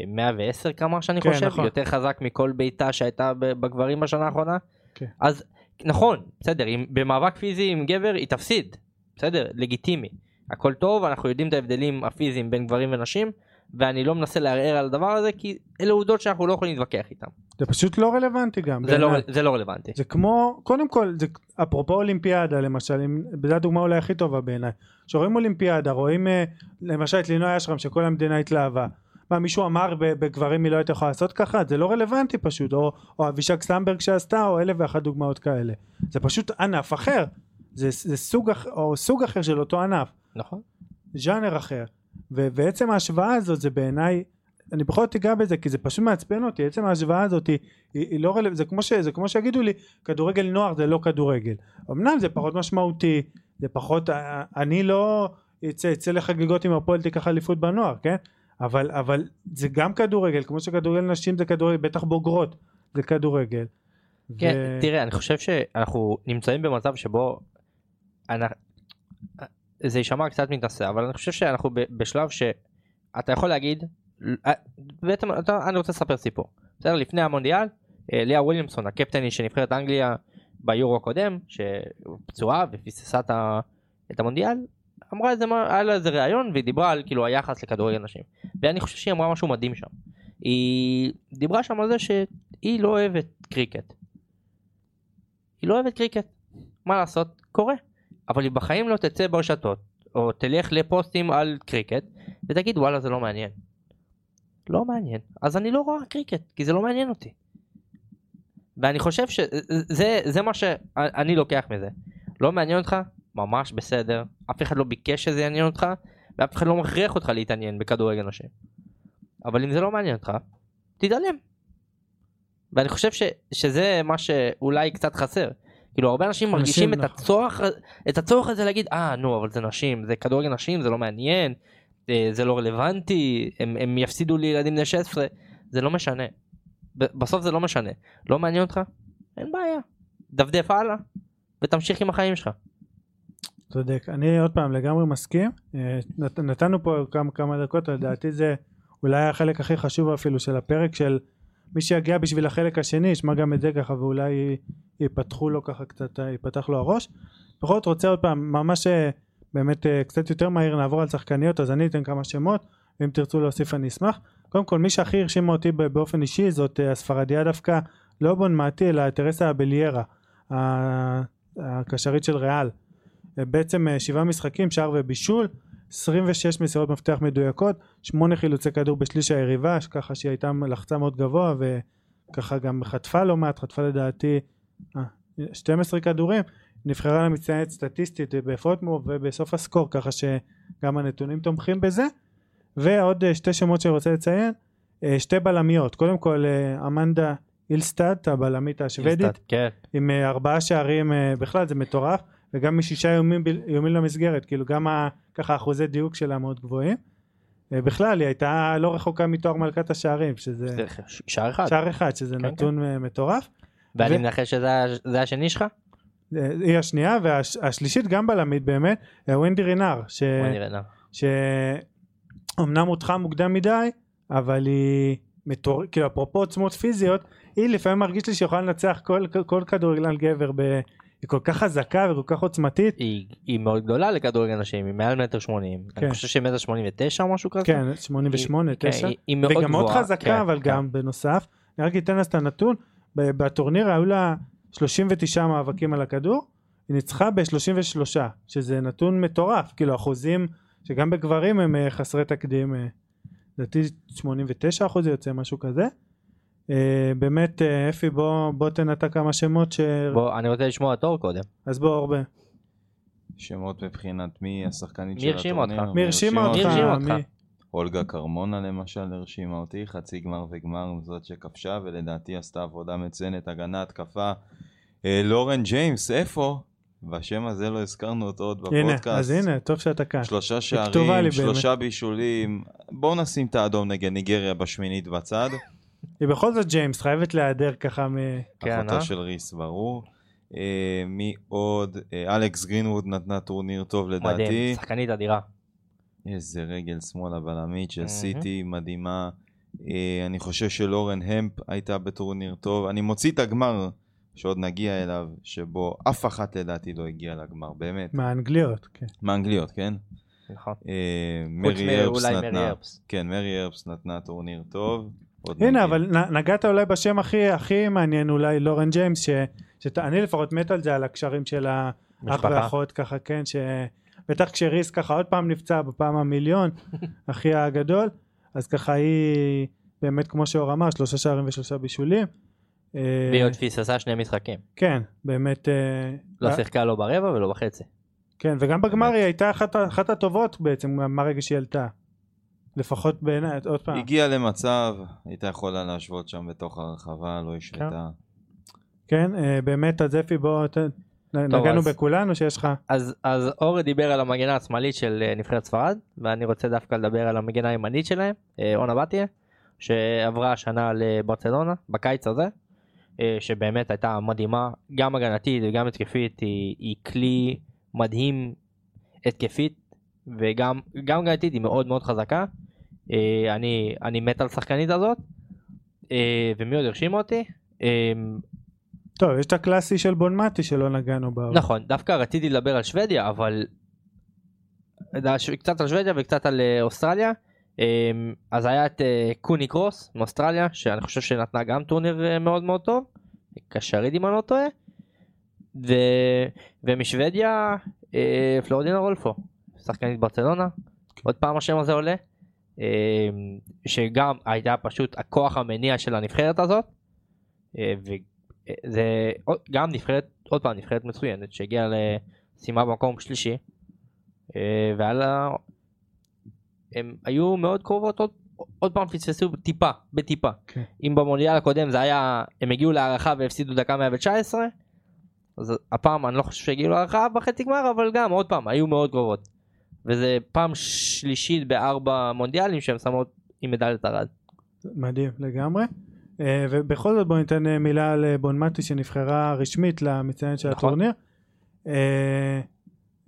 אה, 110 כמה שאני כן, חושב, נכון. יותר חזק מכל בעיטה שהייתה בגברים בשנה האחרונה. כן. אז נכון, בסדר, אם במאבק פיזי עם גבר היא תפסיד, בסדר, לגיטימי. הכל טוב, אנחנו יודעים את ההבדלים הפיזיים בין גברים ונשים, ואני לא מנסה לערער על הדבר הזה, כי אלה עובדות שאנחנו לא יכולים להתווכח איתן. זה פשוט לא רלוונטי גם. זה לא. זה לא רלוונטי. זה כמו, קודם כל, זה, אפרופו אולימפיאדה למשל, אם- זו הדוגמה אולי הכי טובה בעיניי. כשרואים אולימפיאדה, רואים אה, למשל את לינוי אשרם שכל המדינה התלהבה. מה, מישהו אמר בגברים היא לא הייתה יכולה לעשות ככה? זה לא רלוונטי פשוט. או, או אבישג סמברג שעשתה, או אלף ואחת דוגמאות כאלה. זה פשוט ענף אחר. זה, זה סוג, אח- או סוג אחר של אותו ענף. נכון. ז'אנר אחר. ו- ועצם ההשוואה הזאת זה בעיניי, אני בכל זאת אגע בזה כי זה פשוט מעצבן אותי, עצם ההשוואה הזאת היא, היא, היא לא רלוונטית, זה כמו, ש- זה כמו שיגידו לי כדורגל נוער זה לא כדורגל. אמנם זה פחות משמעותי, זה פחות, אה, אני לא אצא, אצא לחגיגות עם הפועל תיקח אליפות בנוער, כן? אבל, אבל זה גם כדורגל, כמו שכדורגל נשים זה כדורגל, בטח בוגרות זה כדורגל. כן, ו- תראה, אני חושב שאנחנו נמצאים במצב שבו אנחנו, זה יישמע קצת מתנשא, אבל אני חושב שאנחנו בשלב שאתה יכול להגיד, אה, בעצם אתה, אני רוצה לספר סיפור. בסדר, לפני המונדיאל, אה, ליה וויליאמסון, הקפטנית של נבחרת אנגליה ביורו הקודם, שפצועה ופיססה את המונדיאל, אמרה איזה, מה- היה לה איזה ראיון והיא דיברה על כאילו היחס לכדורגל נשים. ואני חושב שהיא אמרה משהו מדהים שם. היא דיברה שם על זה שהיא לא אוהבת קריקט. היא לא אוהבת קריקט. מה לעשות? קורה. אבל היא בחיים לא תצא ברשתות, או תלך לפוסטים על קריקט, ותגיד וואלה זה לא מעניין. לא מעניין. אז אני לא רואה קריקט, כי זה לא מעניין אותי. ואני חושב שזה זה מה שאני לוקח מזה. לא מעניין אותך? ממש בסדר. אף אחד לא ביקש שזה יעניין אותך, ואף אחד לא מכריח אותך להתעניין בכדורגל נשים. אבל אם זה לא מעניין אותך, תתעלם. ואני חושב ש, שזה מה שאולי קצת חסר. כאילו הרבה אנשים מרגישים את נכון. הצורך, את הצורך הזה להגיד אה נו אבל זה נשים זה כדורגל נשים זה לא מעניין אה, זה לא רלוונטי הם, הם יפסידו לילדים בני 16 זה לא משנה. בסוף זה לא משנה לא מעניין אותך אין בעיה דפדף הלאה ותמשיך עם החיים שלך. צודק. אני עוד פעם לגמרי מסכים. אה, נת, נתנו פה כמה, כמה דקות, לדעתי זה אולי החלק הכי חשוב אפילו של הפרק של מי שיגיע בשביל החלק השני ישמע גם את זה ככה ואולי י- ייפתחו לו ככה קצת, ייפתח לו הראש. בכל זאת רוצה עוד פעם ממש אה, באמת אה, קצת יותר מהיר נעבור על שחקניות אז אני אתן כמה שמות ואם תרצו להוסיף אני אשמח. קודם כל מי שהכי הרשימה אותי באופן אישי זאת אה, הספרדיה דווקא לא בונמטי אלא תרסה אבליירה הקשרית של ריאל. בעצם שבעה משחקים שער ובישול 26 מסירות מפתח מדויקות 8 חילוצי כדור בשליש היריבה ככה שהיא הייתה לחצה מאוד גבוה וככה גם חטפה לא מעט חטפה לדעתי אה, 12 כדורים. נבחרה למצטיינת סטטיסטית בפוטמו ובסוף הסקור ככה שגם הנתונים תומכים בזה. ועוד אה, שתי שמות שאני רוצה לציין אה, שתי בלמיות. קודם כל אה, אמנדה אילסטאט הבלמית השוודית כן. עם אה, ארבעה שערים אה, בכלל זה מטורף וגם משישה איומים, בל- איומים למסגרת כאילו גם ה, ככה אחוזי דיוק שלה מאוד גבוהים אה, בכלל היא הייתה לא רחוקה מתואר מלכת השערים שזה זה שער אחד. שער אחד שזה כן, נתון אה, מטורף ואני ו- מנחש שזה השני שלך? אה, היא השנייה והשלישית גם בלמית באמת ונדי רינר ש... שאומנם הודחה מוקדם מדי אבל היא מטור... כאילו אפרופו עוצמות פיזיות היא לפעמים מרגיש לי שיכולה לנצח כל, כל כדורגלן גבר ב... היא כל כך חזקה וכל כך עוצמתית היא היא מאוד גדולה לכדורגל נשים היא מעל מטר שמונים. כן. אני חושב שהיא מטר שמונים ותשע או משהו כזה. כן 88 כן, 9 היא- מאוד וגם מאוד גבוהה, חזקה כן, אבל כן. גם בנוסף אני רק אתן לה את הנתון בטורניר היו לה 39 מאבקים על הכדור היא ניצחה ב-33 שזה נתון מטורף כאילו אחוזים שגם בגברים הם אה, חסרי תקדים אה, לדעתי 89 אחוז יוצא משהו כזה באמת אה, אפי בוא בוא תן אתה כמה שמות ש... בוא אני רוצה לשמוע את אור קודם. אז בוא הרבה שמות מבחינת מי השחקנית מי של הרשימה הטורניר. אותך? מי הרשימה אותך? מי הרשימה אותך? אולגה קרמונה למשל הרשימה אותי, חצי גמר וגמר זאת שכבשה ולדעתי עשתה עבודה מצוינת, הגנה, התקפה. אה, לורן ג'יימס, איפה? והשם הזה לא הזכרנו אותו עוד הנה בפודקאסט. אז הנה טוב שאתה כאן שלושה שערים, באמת. שלושה בישולים. בואו נשים את האדום נגד ניגריה בשמינית בצד. היא בכל זאת ג'יימס חייבת להיעדר ככה מ... כן, אחותו אה? של ריס, ברור. אה, מי עוד? אה, אלכס גרינווד נתנה טורניר טוב לדעתי. מדהים. שחקנית אדירה. איזה רגל שמאל הבלמית של. סיטי, מדהימה. אה, אני חושב שלורן המפ הייתה בטורניר טוב. אני מוציא את הגמר, שעוד נגיע אליו, שבו אף אחת לדעתי לא הגיעה לגמר, באמת. מהאנגליות, כן. מהאנגליות, כן? נכון. אה, מרי ארפס נתנה. כן, מרי ארפס נתנה טורניר טוב. הנה, נגיע. אבל נ- נגעת אולי בשם הכי הכי מעניין, אולי לורן ג'יימס, ש- שאני לפחות מת על זה, על הקשרים של האח. ואחות ככה, כן, שבטח כשריס ככה עוד פעם נפצע בפעם המיליון, [laughs] אחי הגדול, אז ככה היא באמת כמו שאור אמר, שלושה שערים ושלושה בישולים. אה, והיא עוד פספסה שני משחקים. כן, באמת, אה, לא אה, שיחקה לא ברבע ולא בחצי. כן, וגם בגמר היא הייתה אחת, אחת הטובות בעצם, מהרגע שהיא עלתה. לפחות בעיניי, עוד פעם. הגיעה למצב, הייתה יכולה להשוות שם בתוך הרחבה, לא השוותה. כן, אה, באמת, אז אפי בוא, נגענו אז- בכולנו שיש לך. אז אז אורי דיבר על המגינה השמאלית של אה, נבחרת ספרד ואני רוצה דווקא לדבר על המגינה הימנית שלהם אה, אונה בתיה שעברה השנה לברצלונה בקיץ הזה שבאמת הייתה מדהימה גם הגנתית וגם התקפית היא, היא כלי מדהים התקפית וגם גם הגנתית היא מאוד מאוד חזקה אני אני מת על השחקנית הזאת אה, ומי עוד הרשים אותי אה, טוב, יש את הקלאסי של בונמטי שלא נגענו בה. נכון, דווקא רציתי לדבר על שוודיה, אבל קצת על שוודיה וקצת על אה, אוסטרליה. אז היה את אה, קוני קרוס מאוסטרליה, שאני חושב שנתנה גם טורניר אה, מאוד מאוד טוב, קשרית אם אני לא טועה. ו... ומשוודיה אה, פלורידינה רולפו, שחקנית ברצלונה, עוד פעם השם הזה עולה, שגם הייתה פשוט הכוח המניע של הנבחרת הזאת. אה, וזה עוד- גם נבחרת, עוד פעם נבחרת מצוינת שהגיעה לשימה במקום שלישי. אה, והיה לה... הם היו מאוד קרובות עוד, עוד פעם פספסו טיפה, בטיפה. כן. אם במונדיאל הקודם זה היה, הם הגיעו להערכה והפסידו דקה 119, אז הפעם אני לא חושב שהגיעו להערכה בחצי גמר, אבל גם עוד פעם היו מאוד קרובות. וזה פעם שלישית בארבע מונדיאלים שהם שמות עם מדליית ארד. מדהים לגמרי. אה, ובכל זאת בוא ניתן אה, מילה על אה, בונמטי שנבחרה רשמית למצטיין של נכון. הטורניר.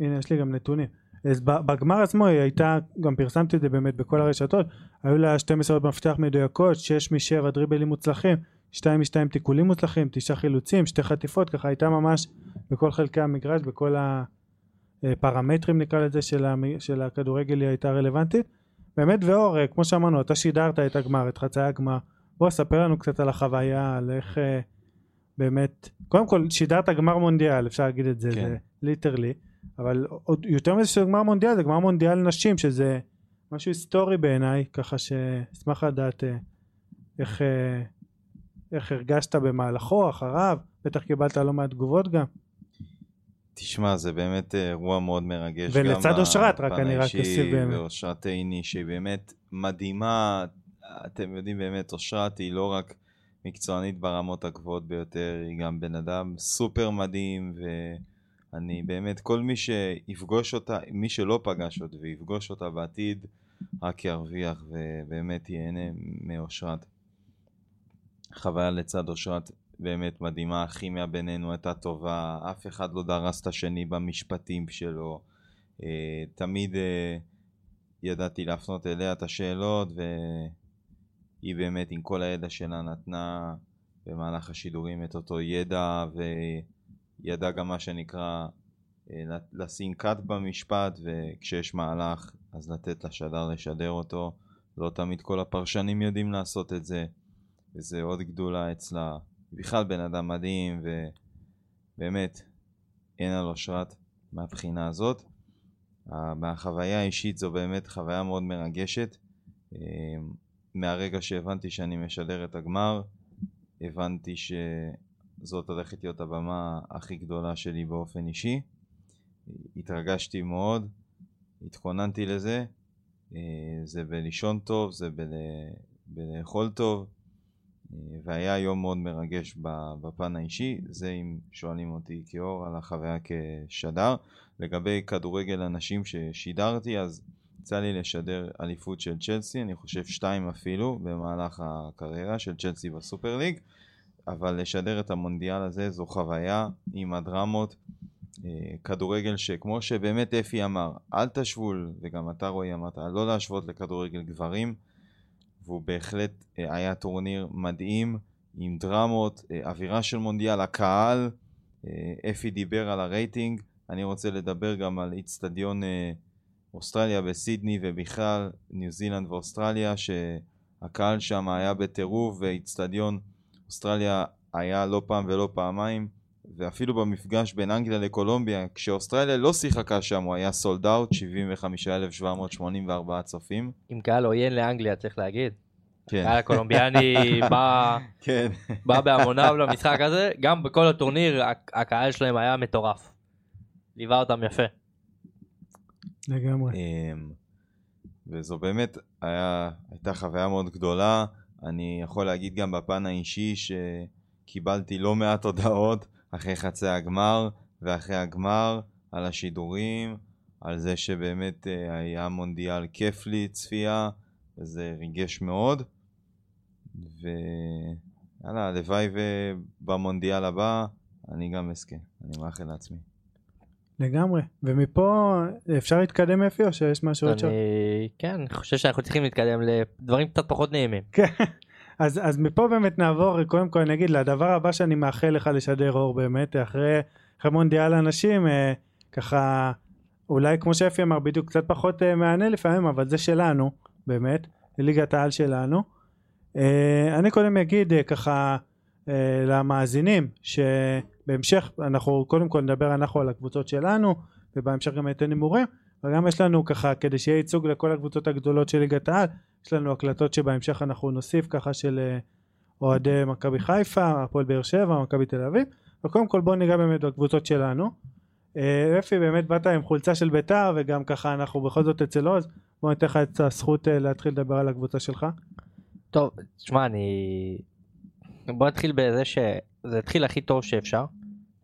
הנה יש לי גם נתונים. אז בגמר עצמו היא הייתה, גם פרסמתי את זה באמת בכל הרשתות, היו לה שתי מסירות מפתח מדויקות, 6 מ-7 דריבלים מוצלחים, 2 מ-2 תיקולים מוצלחים, 9 חילוצים, 2 חטיפות, ככה הייתה ממש בכל חלקי המגרש, בכל הפרמטרים נקרא לזה של, המ- של הכדורגל היא הייתה רלוונטית. באמת ואור, אה, כמו שאמרנו, אתה שידרת את הגמר, את חצאי הגמר, בוא ספר לנו קצת על החוויה, על איך אה, באמת, קודם כל שידרת גמר מונדיאל, אפשר להגיד את זה, כן. זה ליטרלי, אבל עוד יותר מזה שזה גמר מונדיאל, זה גמר מונדיאל נשים, שזה משהו היסטורי בעיניי, ככה שאשמח לדעת אה, איך, אה, איך הרגשת במהלכו, אחריו, בטח קיבלת לא מעט תגובות גם. תשמע, זה באמת אה, אירוע מאוד מרגש. ולצד אושרת, רק אני רק אוסיף באמת. ואושרת עיני, שהיא באמת מדהימה. אתם יודעים באמת, אושרת היא לא רק מקצוענית ברמות הגבוהות ביותר, היא גם בן אדם סופר מדהים, ואני באמת, כל מי שיפגוש אותה, מי שלא פגש עוד ויפגוש אותה בעתיד, רק ירוויח ובאמת ייהנה מאושרת. חוויה לצד אושרת באמת מדהימה, הכימיה בינינו הייתה טובה, אף אחד לא דרס את השני במשפטים שלו. אה, תמיד אה, ידעתי להפנות אליה את השאלות, והיא באמת עם כל הידע שלה נתנה במהלך השידורים את אותו ידע, וידעה גם מה שנקרא אה, לשים קאט במשפט, וכשיש מהלך אז לתת לשדר לשדר אותו. לא תמיד כל הפרשנים יודעים לעשות את זה, וזה עוד גדולה אצלה. בכלל בן אדם מדהים, ובאמת, אין על אושרת מהבחינה הזאת. מהחוויה האישית זו באמת חוויה מאוד מרגשת. אה, מהרגע שהבנתי שאני משדר את הגמר, הבנתי שזאת הולכת להיות הבמה הכי גדולה שלי באופן אישי. התרגשתי מאוד, התכוננתי לזה. אה, זה בלישון טוב, זה בל... בלאכול טוב. והיה יום מאוד מרגש בפן האישי, זה אם שואלים אותי כאור על החוויה כשדר. לגבי כדורגל הנשים ששידרתי, אז יצא לי לשדר אליפות של צ'לסי, אני חושב שתיים אפילו, במהלך הקריירה של צ'לסי בסופר ליג, אבל לשדר את המונדיאל הזה זו חוויה עם הדרמות. אה, כדורגל שכמו שבאמת אפי אמר, אל תשוו, וגם אתה רועי אמרת, לא להשוות לכדורגל גברים. והוא בהחלט אה, היה טורניר מדהים, עם דרמות, אה, אווירה של מונדיאל, הקהל, אה, אפי דיבר על הרייטינג, אני רוצה לדבר גם על איצטדיון אוסטרליה בסידני ובכלל ניו זילנד ואוסטרליה, שהקהל שם היה בטירוף ואיצטדיון אוסטרליה היה לא פעם ולא פעמיים, ואפילו במפגש בין אנגליה לקולומביה, כשאוסטרליה לא שיחקה שם, הוא היה sold out, 75,784 צופים. עם קהל עוין לאנגליה צריך להגיד. כן, קהל הקולומביאני [laughs] בא כן. בא בהמוניו למשחק הזה גם בכל הטורניר הק- הקהל שלהם היה מטורף. ליווה אותם יפה. לגמרי. אמ, וזו באמת היה, הייתה חוויה מאוד גדולה. אני יכול להגיד גם בפן האישי שקיבלתי לא מעט הודעות אחרי חצי הגמר ואחרי הגמר על השידורים, על זה שבאמת אה, היה מונדיאל כיף לי צפייה, וזה ריגש מאוד. ויאללה, הלוואי ובמונדיאל הבא אני גם אזכה, אני מאחל לעצמי. לגמרי. ומפה אפשר להתקדם אפי או שיש משהו עוד שם? אני כן אני חושב שאנחנו צריכים להתקדם לדברים קצת פחות נעימים. אז, אז מפה באמת נעבור, קודם כל אני אגיד, לדבר הבא שאני מאחל לך לשדר אור באמת, אחרי, אחרי מונדיאל הנשים, אה, ככה, אולי כמו שאפי אמר, בדיוק קצת פחות אה, מהנה לפעמים, אבל זה שלנו, באמת, ליגת העל שלנו. אה, אני קודם אגיד אה, ככה אה, למאזינים, שבהמשך אנחנו קודם כל נדבר אנחנו על הקבוצות שלנו, ובהמשך גם ניתן הימורים, וגם יש לנו ככה, כדי שיהיה ייצוג לכל הקבוצות הגדולות של ליגת העל, יש לנו הקלטות שבהמשך אנחנו נוסיף ככה של אה, אוהדי מכבי חיפה, הפועל באר שבע, מכבי תל אביב וקודם כל בואו ניגע באמת בקבוצות שלנו. אה, אפי באמת באת עם חולצה של ביתר וגם ככה אנחנו בכל זאת אצל עוז בוא ניתן לך את הזכות אה, להתחיל לדבר על הקבוצה שלך. טוב תשמע אני בוא נתחיל בזה שזה התחיל הכי טוב שאפשר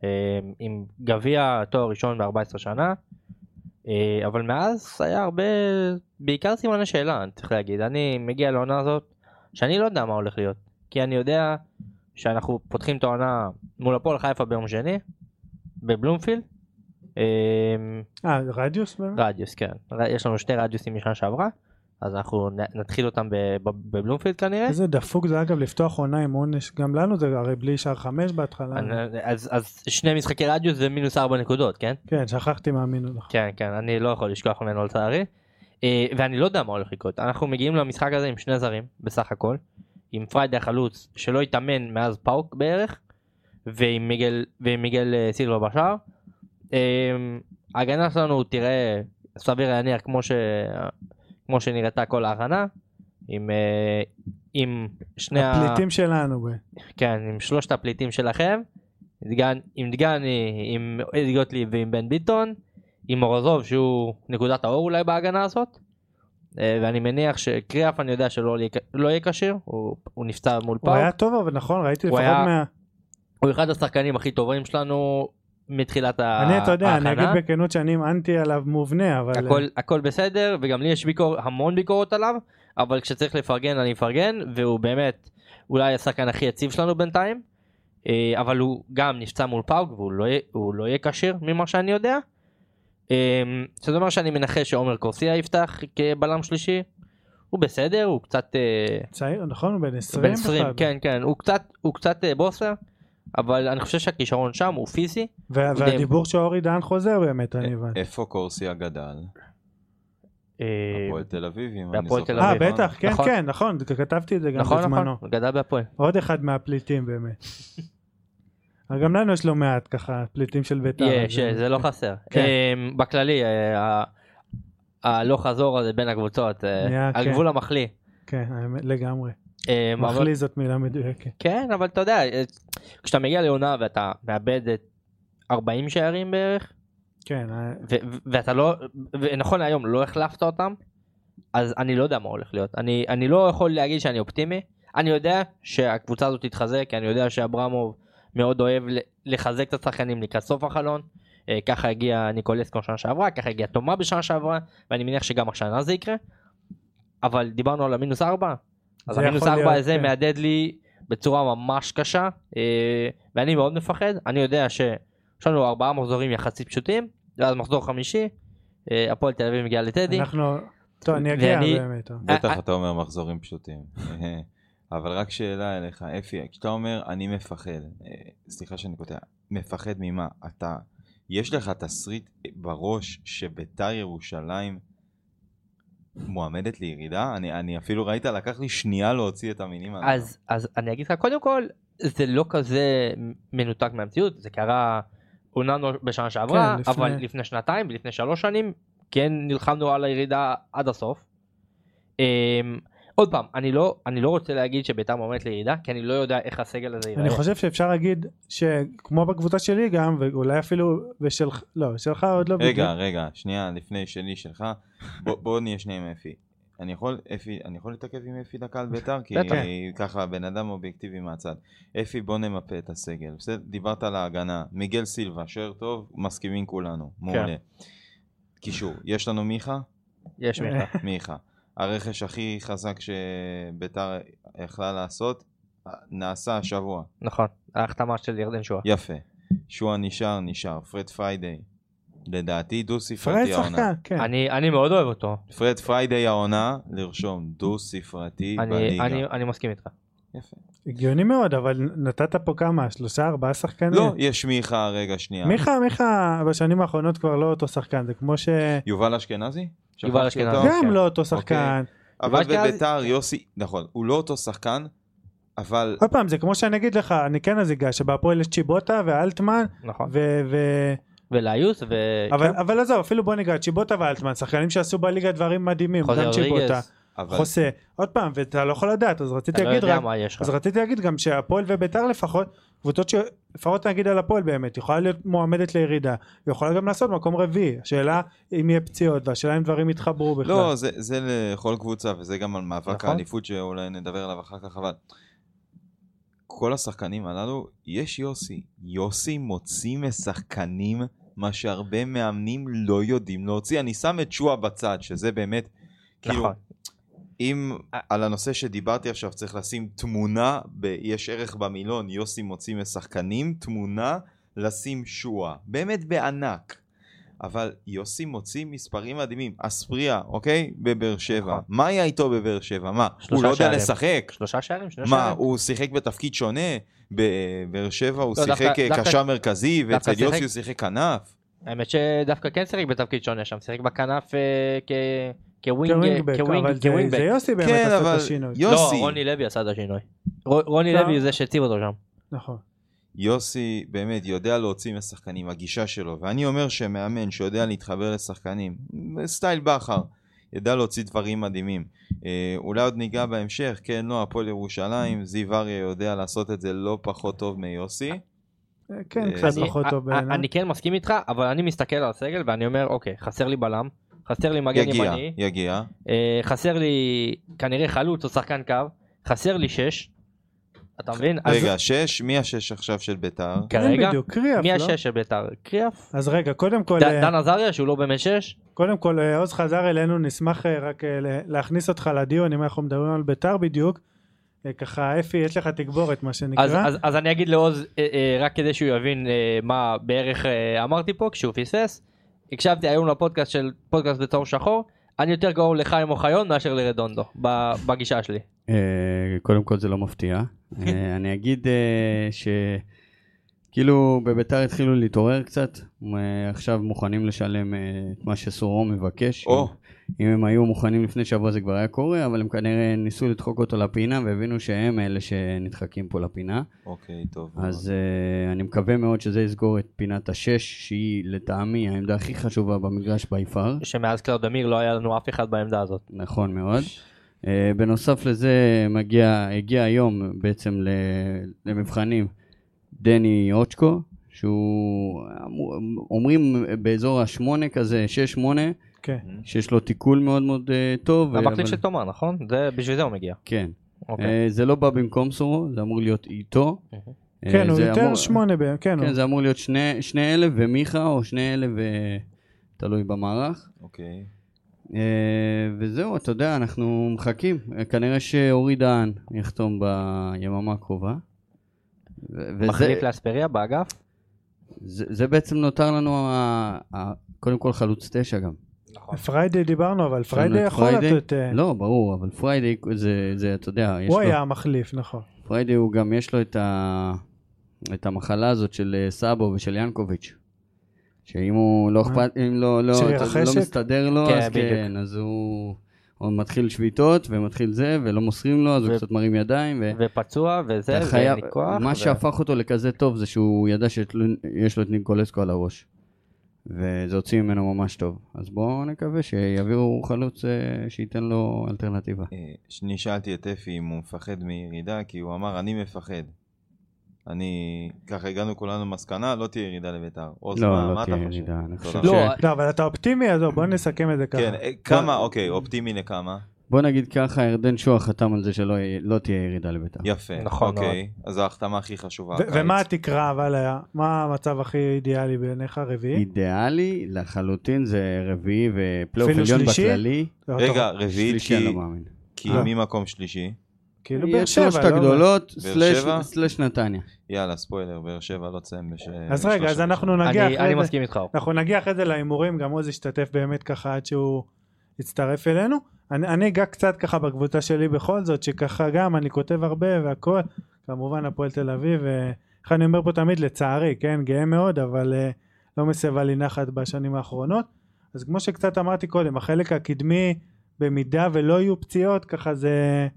אה, עם גביע תואר ראשון ב-14 שנה אה, אבל מאז היה הרבה בעיקר סימני שאלה אני צריך להגיד אני מגיע לעונה הזאת שאני לא יודע מה הולך להיות כי אני יודע שאנחנו פותחים את העונה מול הפועל חיפה ביום שני בבלומפילד. אה, אה רדיוס באמת? רדיוס כן יש לנו שני רדיוסים משנה שעברה אז אנחנו נתחיל אותם בבלומפילד כנראה איזה דפוק זה אגב לפתוח עונה עם עונש גם לנו זה הרי בלי שער חמש בהתחלה. אני- אז אז שני משחקי רדיוס זה מינוס ארבע נקודות כן כן שכחתי לך. כן כן אני לא יכול לשכוח ממנו לצערי אה, ואני לא יודע מה הולך לקרות אנחנו מגיעים למשחק הזה עם שני זרים בסך הכל עם פריידי החלוץ שלא התאמן מאז פאוק בערך ועם מיגל ועם מיגל אה, סילבה בשער. אה, ההגנה שלנו תראה סביר להניח כמו ש... כמו שנראתה כל ההכנה עם אה, עם שני ה... הפליטים שלנו. ב- כן, עם שלושת הפליטים שלכם, דגן, עם דגני, עם אדי גוטליב ועם בן ביטון, עם מורזוב שהוא נקודת האור אולי בהגנה הזאת, אה, ואני מניח שקריאף אני יודע שלא לא יהיה כשיר, הוא, הוא נפצע מול הוא פאוק, היה טוב אבל נכון ראיתי הוא לפחות היה- מה... הוא אחד השחקנים הכי טובים שלנו מתחילת ה- אני אתה יודע אני ההכנה. אגיד בכנות שאני אנטי עליו מובנה אבל... הכל, הכל בסדר וגם לי יש ביקור, המון ביקורות עליו אבל כשצריך לפרגן אני מפרגן והוא באמת אולי השחקן הכי יציב שלנו בינתיים אה, אבל הוא גם נפצע מול פאוק והוא לא, יהיה- לא יהיה כשיר ממה שאני יודע. אה, שזה אומר שאני מנחש שעומר קורסיה יפתח כבלם שלישי. הוא בסדר הוא קצת אה, צעיר נכון הוא בן 20 בן 20 בכלל. כן כן הוא קצת הוא קצת אה, בוסר אבל אני חושב שהכישרון שם הוא פיזי וה- די- והדיבור שאורי דהן חוזר באמת אני הבנתי. איפה קורסיה גדל? אה, הפועל תל אביב, אם אני זוכר. אה. בטח כן נכון. כן נכון כתבתי את זה גם נכון בזמנו. נכון הוא גדל בהפועל. עוד אחד מהפליטים באמת. [laughs] גם לנו יש לא מעט ככה פליטים של בית"ר. יש, זה לא חסר. כן. אמ, בכללי, אה, הלוך חזור הזה בין הקבוצות, על כן. גבול המחליא. כן האמת, לגמרי. אמ, מחליא זאת מילה מדויקת. כן, אבל אתה יודע, אה, כשאתה מגיע לעונה ואתה מאבד את 40 שערים בערך, כן אה, ואתה לא, ונכון להיום לא החלפת אותם, אז אני לא יודע מה הולך להיות. אני, אני לא יכול להגיד שאני אופטימי. אני יודע שהקבוצה הזאת תתחזק, אני יודע שאברמוב מאוד אוהב לחזק את השחקנים לקראת סוף החלון. אה, ככה הגיע ניקולסקו שנה שעברה, ככה הגיע תומה בשנה שעברה, ואני מניח שגם השנה זה יקרה. אבל דיברנו על המינוס ארבע, אז המינוס יכול ארבע להיות, הזה כן. מהדהד לי בצורה ממש קשה, אה, ואני מאוד מפחד. אני יודע שיש לנו ארבעה מחזורים יחסית פשוטים, ואז מחזור חמישי, אה, הפועל תל אביב מגיעה לטדי. אנחנו טוב, אני אגיע ואני- באמת. בטח אה, אתה אומר מחזורים פשוטים. [laughs] אבל רק שאלה אליך, אפי, כשאתה אומר אני מפחד, סליחה שאני קוטע, מפחד ממה? אתה, יש לך תסריט בראש שביתר ירושלים מועמדת לירידה? אני, אני אפילו ראית, לקח לי שנייה להוציא את המינים האלה. אז, אז אני אגיד לך, קודם כל, זה לא כזה מנותק מהמציאות, זה קרה עונה בשנה שעברה, כן, לפני- אבל לפני שנתיים ולפני שלוש שנים, כן נלחמנו על הירידה עד הסוף. עוד פעם, אני לא, אני לא רוצה להגיד שביתר מועמדת לירידה, כי אני לא יודע איך הסגל הזה ייראה. אני חושב שאפשר להגיד שכמו בקבוצה שלי גם, ואולי אפילו בשלך, לא, שלך עוד לא רגע, רגע, שנייה, לפני שלי שלך, בוא, בוא נהיה שנייה עם אפי. אני יכול, אפי, אני יכול להתעכב עם אפי דקה על ביתר? כי. ככה בן אדם אובייקטיבי מהצד. אפי, בוא נמפה את הסגל. בסדר, דיברת על ההגנה. מיגל סילבה, שוער טוב, מסכימים כולנו. מעולה. קישור, יש לנו מיכה? יש מיכה. מיכה. הרכש הכי חזק שביתר יכלה לעשות, נעשה השבוע. נכון, ההחתמה של ירדן שואה. יפה. שועה נשאר, נשאר. פרד פריידי. לדעתי דו פרד ספרתי העונה. שחקן, כן. אני, אני מאוד אוהב אותו, פרד פריידי העונה, לרשום דו ספרתי אני, בליגה. אני, אני מסכים איתך. יפה. הגיוני מאוד, אבל נתת פה כמה? שלושה, ארבעה שחקנים? לא, יש מיכה, רגע, שנייה. מיכה, מיכה בשנים האחרונות כבר לא אותו שחקן, זה כמו ש... יובל אשכנזי? יובל אשכנזי. גם כן. לא אותו שחקן. אבל יובל אשכנזי- בביתר, יוסי, נכון, הוא לא אותו שחקן, אבל עוד פעם, זה כמו שאני אגיד לך, אני כן אז אגע, שבהפועל יש צ'יבוטה ואלטמן, נכון. ו... ו- ולאיוס, ו... אבל, כן, אבל עזוב, אפילו בוא ניגע, צ'יבוטה ואלטמן, שחקנים שעשו בליגה דברים מדהימים, גם צ'יבוטה. אבל חוסה, עוד פעם, ואתה לא יכול לדעת, אז רציתי לא להגיד יודע רק. אז רציתי להגיד גם שהפועל וביתר לפחות, קבוצות שלפחות נגיד על הפועל באמת, יכולה להיות מועמדת לירידה, ויכולה גם לעשות מקום רביעי, השאלה אם יהיה פציעות, והשאלה אם דברים יתחברו בכלל. לא, זה, זה לכל קבוצה, וזה גם על מאבק נכון. האליפות שאולי נדבר עליו אחר כך, אבל כל השחקנים הללו, יש יוסי. יוסי מוציא משחקנים מה שהרבה מאמנים לא יודעים להוציא. אני שם את שועה בצד, שזה באמת, כאילו, נכון. אם על הנושא שדיברתי עכשיו צריך לשים תמונה, ב- יש ערך במילון, יוסי מוציא משחקנים, תמונה, לשים שועה. באמת בענק. אבל יוסי מוציא מספרים מדהימים. אספריה, אוקיי? בבאר שבע. נכון. מה היה איתו בבאר שבע? מה? הוא לא יודע. לשחק? שלושה שערים? שני מה, שערים? הוא שיחק בתפקיד שונה? בבאר שבע הוא לא, שיחק אה, קשר מרכזי, ואצל יוסי הוא שיחק כנף? האמת שדווקא כן שיחק בתפקיד שונה שם, שיחק בכנף אה, כווינגבק, כווינג, אבל זה- כווינגבק. זה יוסי באמת כן, עשה את השינוי. לא, יוסי, רוני לוי עשה את השינוי. רוני לא. לוי הוא זה שהציב אותו שם. נכון. יוסי באמת יודע להוציא משחקנים, הגישה שלו, ואני אומר שמאמן שיודע להתחבר לשחקנים, סטייל בכר, ידע להוציא דברים מדהימים. אה, אולי עוד ניגע בהמשך, כן, לא, הפועל ירושלים, זיו אריה יודע לעשות את זה לא פחות טוב מיוסי. כן, אה, קצת אני- פחות טוב א- א- בעיניי. אני כן מסכים איתך, אבל אני מסתכל על הסגל ואני אומר, אוקיי, חסר לי בלם, חסר לי מגן יגיע, ימני, יגיע. אה, חסר לי כנראה חלוץ או שחקן קו, חסר לי שש. אתה מבין? אז רגע, שש, מי השש עכשיו של ביתר? כרגע, כן, בדיוק, קריאף, מי לא? השש של בית"ר? קריאף? אז רגע, קודם כל, ד- אה, דן עזריה שהוא לא באמת שש? קודם כל אה, עוז חזר אלינו, נשמח אה, רק אה, להכניס אותך לדיון, אם אנחנו מדברים על ביתר בדיוק. אה, ככה, אפי, יש לך תגבורת, מה אז, שנקרא. אז, אז אני אגיד לעוז, אה, אה, רק כדי שהוא יבין אה, מה בערך אה, אמרתי פה כשהוא פספס. הקשבתי היום לפודקאסט של פודקאסט בצהור שחור, אני יותר קרוב לחיים אוחיון מאשר לרדונדו, ב- בגישה שלי. אה, קודם כל זה לא מפתיע. אה, [laughs] אני אגיד אה, שכאילו בביתר התחילו להתעורר קצת, אה, עכשיו מוכנים לשלם אה, את מה שסורו מבקש. אם הם היו מוכנים לפני שבוע זה כבר היה קורה, אבל הם כנראה ניסו לדחוק אותו לפינה והבינו שהם אלה שנדחקים פה לפינה. אוקיי, טוב. אז אה, אני מקווה מאוד שזה יסגור את פינת השש, שהיא לטעמי העמדה הכי חשובה במגרש by far. שמאז קלאודמיר לא היה לנו אף אחד בעמדה הזאת. נכון מאוד. אה, בנוסף לזה מגיע, הגיע היום בעצם ל, למבחנים דני אוצ'קו, שהוא אמור- אומרים באזור השמונה כזה, שש שמונה, כן. שיש לו תיקול מאוד מאוד uh, טוב. המחליף אבל- של תומר נכון? זה בשביל זה הוא מגיע. כן. אוקיי. אה, זה לא בא במקום סורו, זה אמור להיות איתו. אה, כן, הוא זה יותר אמור- שמונה, ב- כן, כן, הוא- זה אמור להיות שני, שני אלה ומיכה, או שני אלה ותלוי במערך. אוקיי. אה, וזהו, אתה יודע, אנחנו מחכים. אה, כנראה שאורי דהן יחתום ביממה הקרובה. ו- וזה מחליף לאספריה באגף? זה, זה בעצם נותר לנו, ה, ה, קודם כל חלוץ תשע גם. נכון. פריידי דיברנו, אבל פריידי יכול פריידי? לתת... אה, לא, ברור, אבל פריידי זה, זה, אתה יודע, יש הוא לו... היה המחליף, נכון. פריידי הוא גם, יש לו את, ה... את המחלה הזאת של אה, סאבו ושל ינקוביץ'. שאם הוא לא אכפת, אם לא, לא? לא מסתדר לו, כן, אז בדיוק. כן, אז הוא, הוא מתחיל שביתות ומתחיל זה, ולא מוסרים לו, אז הוא ו- קצת מרים ידיים. ו... ופצוע וזה, ואין לי כוח. מה ו- שהפך אותו לכזה טוב זה שהוא ידע שיש לו את ניקולסקו על הראש. וזה הוציא ממנו ממש טוב. אז בואו נקווה שיביאו חלוץ אה, שייתן לו אלטרנטיבה. אה, אני שאלתי את אפי אם הוא מפחד מירידה, כי הוא אמר, אני מפחד. אני, ככה הגענו כולנו למסקנה, לא תהיה ירידה לביתר. עוז, לא, מה לא תהיה? ירידה. אני תודה. חושב לא, ש... לא, אבל אתה אופטימי, אז בוא נסכם את זה ככה. כן, אה, כמה, אוקיי, אופטימי לכמה? בוא נגיד ככה, ירדן שועה חתם על זה שלא לא תהיה ירידה לביתר. יפה, נכון אוקיי. אז זו ההחתמה הכי חשובה. ו-. ומה התקרה אבל היה? מה המצב הכי אידיאלי בעיניך רביעי? אידיאלי לחלוטין זה רביעי ופלייאוף עליון שלישי? בכללי. רגע, אני כי- לא מאמין. כי אה. מי מקום שלישי? כאילו באר שבע, שלושת לא? הגדולות, באר סלש- שבע? סלש נתניה. יאללה, ספוילר, באר שבע לא תסיים בש... אז רגע, אז אנחנו. נגיע אני אחרי אני זה. מסכים איתך. אנחנו נגיע אחרי זה להימורים, גם עוז ישתתף באמת ככה עד שהוא יצטרף אלינו. אני, אני אגע קצת ככה בקבוצה שלי בכל זאת, שככה גם אני כותב הרבה והכל, כמובן הפועל תל אביב, איך אני אומר פה תמיד לצערי, כן, גאה מאוד, אבל uh, לא מסבה לי נחת בשנים האחרונות. אז כמו שקצת אמרתי קודם, החלק הקדמי, במידה ולא יהיו פציעות, ככה זה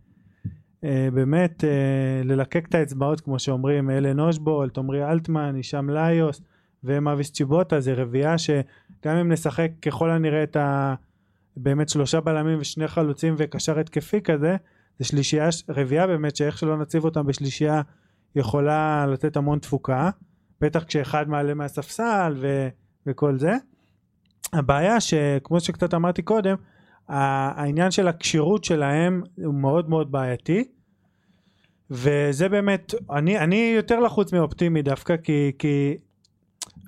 uh, באמת uh, ללקק את האצבעות, כמו שאומרים, אלן אושבולט, עמרי אלטמן, הישאם ליוס ומאביס צ'יבוטה, זה רביעייה שגם אם נשחק ככל הנראה את ה... באמת שלושה בלמים ושני חלוצים וקשר התקפי כזה, זה שלישייה, רביעייה באמת שאיך שלא נציב אותם בשלישייה יכולה לתת המון תפוקה, בטח כשאחד מעלה מהספסל ו, וכל זה. הבעיה שכמו שקצת אמרתי קודם, העניין של הכשירות שלהם הוא מאוד מאוד בעייתי. וזה באמת, אני, אני יותר לחוץ מאופטימי דווקא כי, כי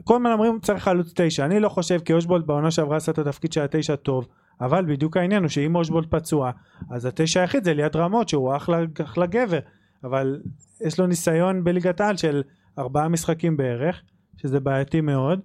כל הזמן אומרים צריך חלוץ תשע, אני לא חושב כי אושבולט בעונה שעברה עשה את התפקיד של התשע טוב, אבל בדיוק העניין הוא שאם אושבולט פצוע, אז התשע היחיד זה ליד רמות שהוא אחלה, אחלה גבר, אבל יש לו ניסיון בליגת העל של ארבעה משחקים בערך, שזה בעייתי מאוד.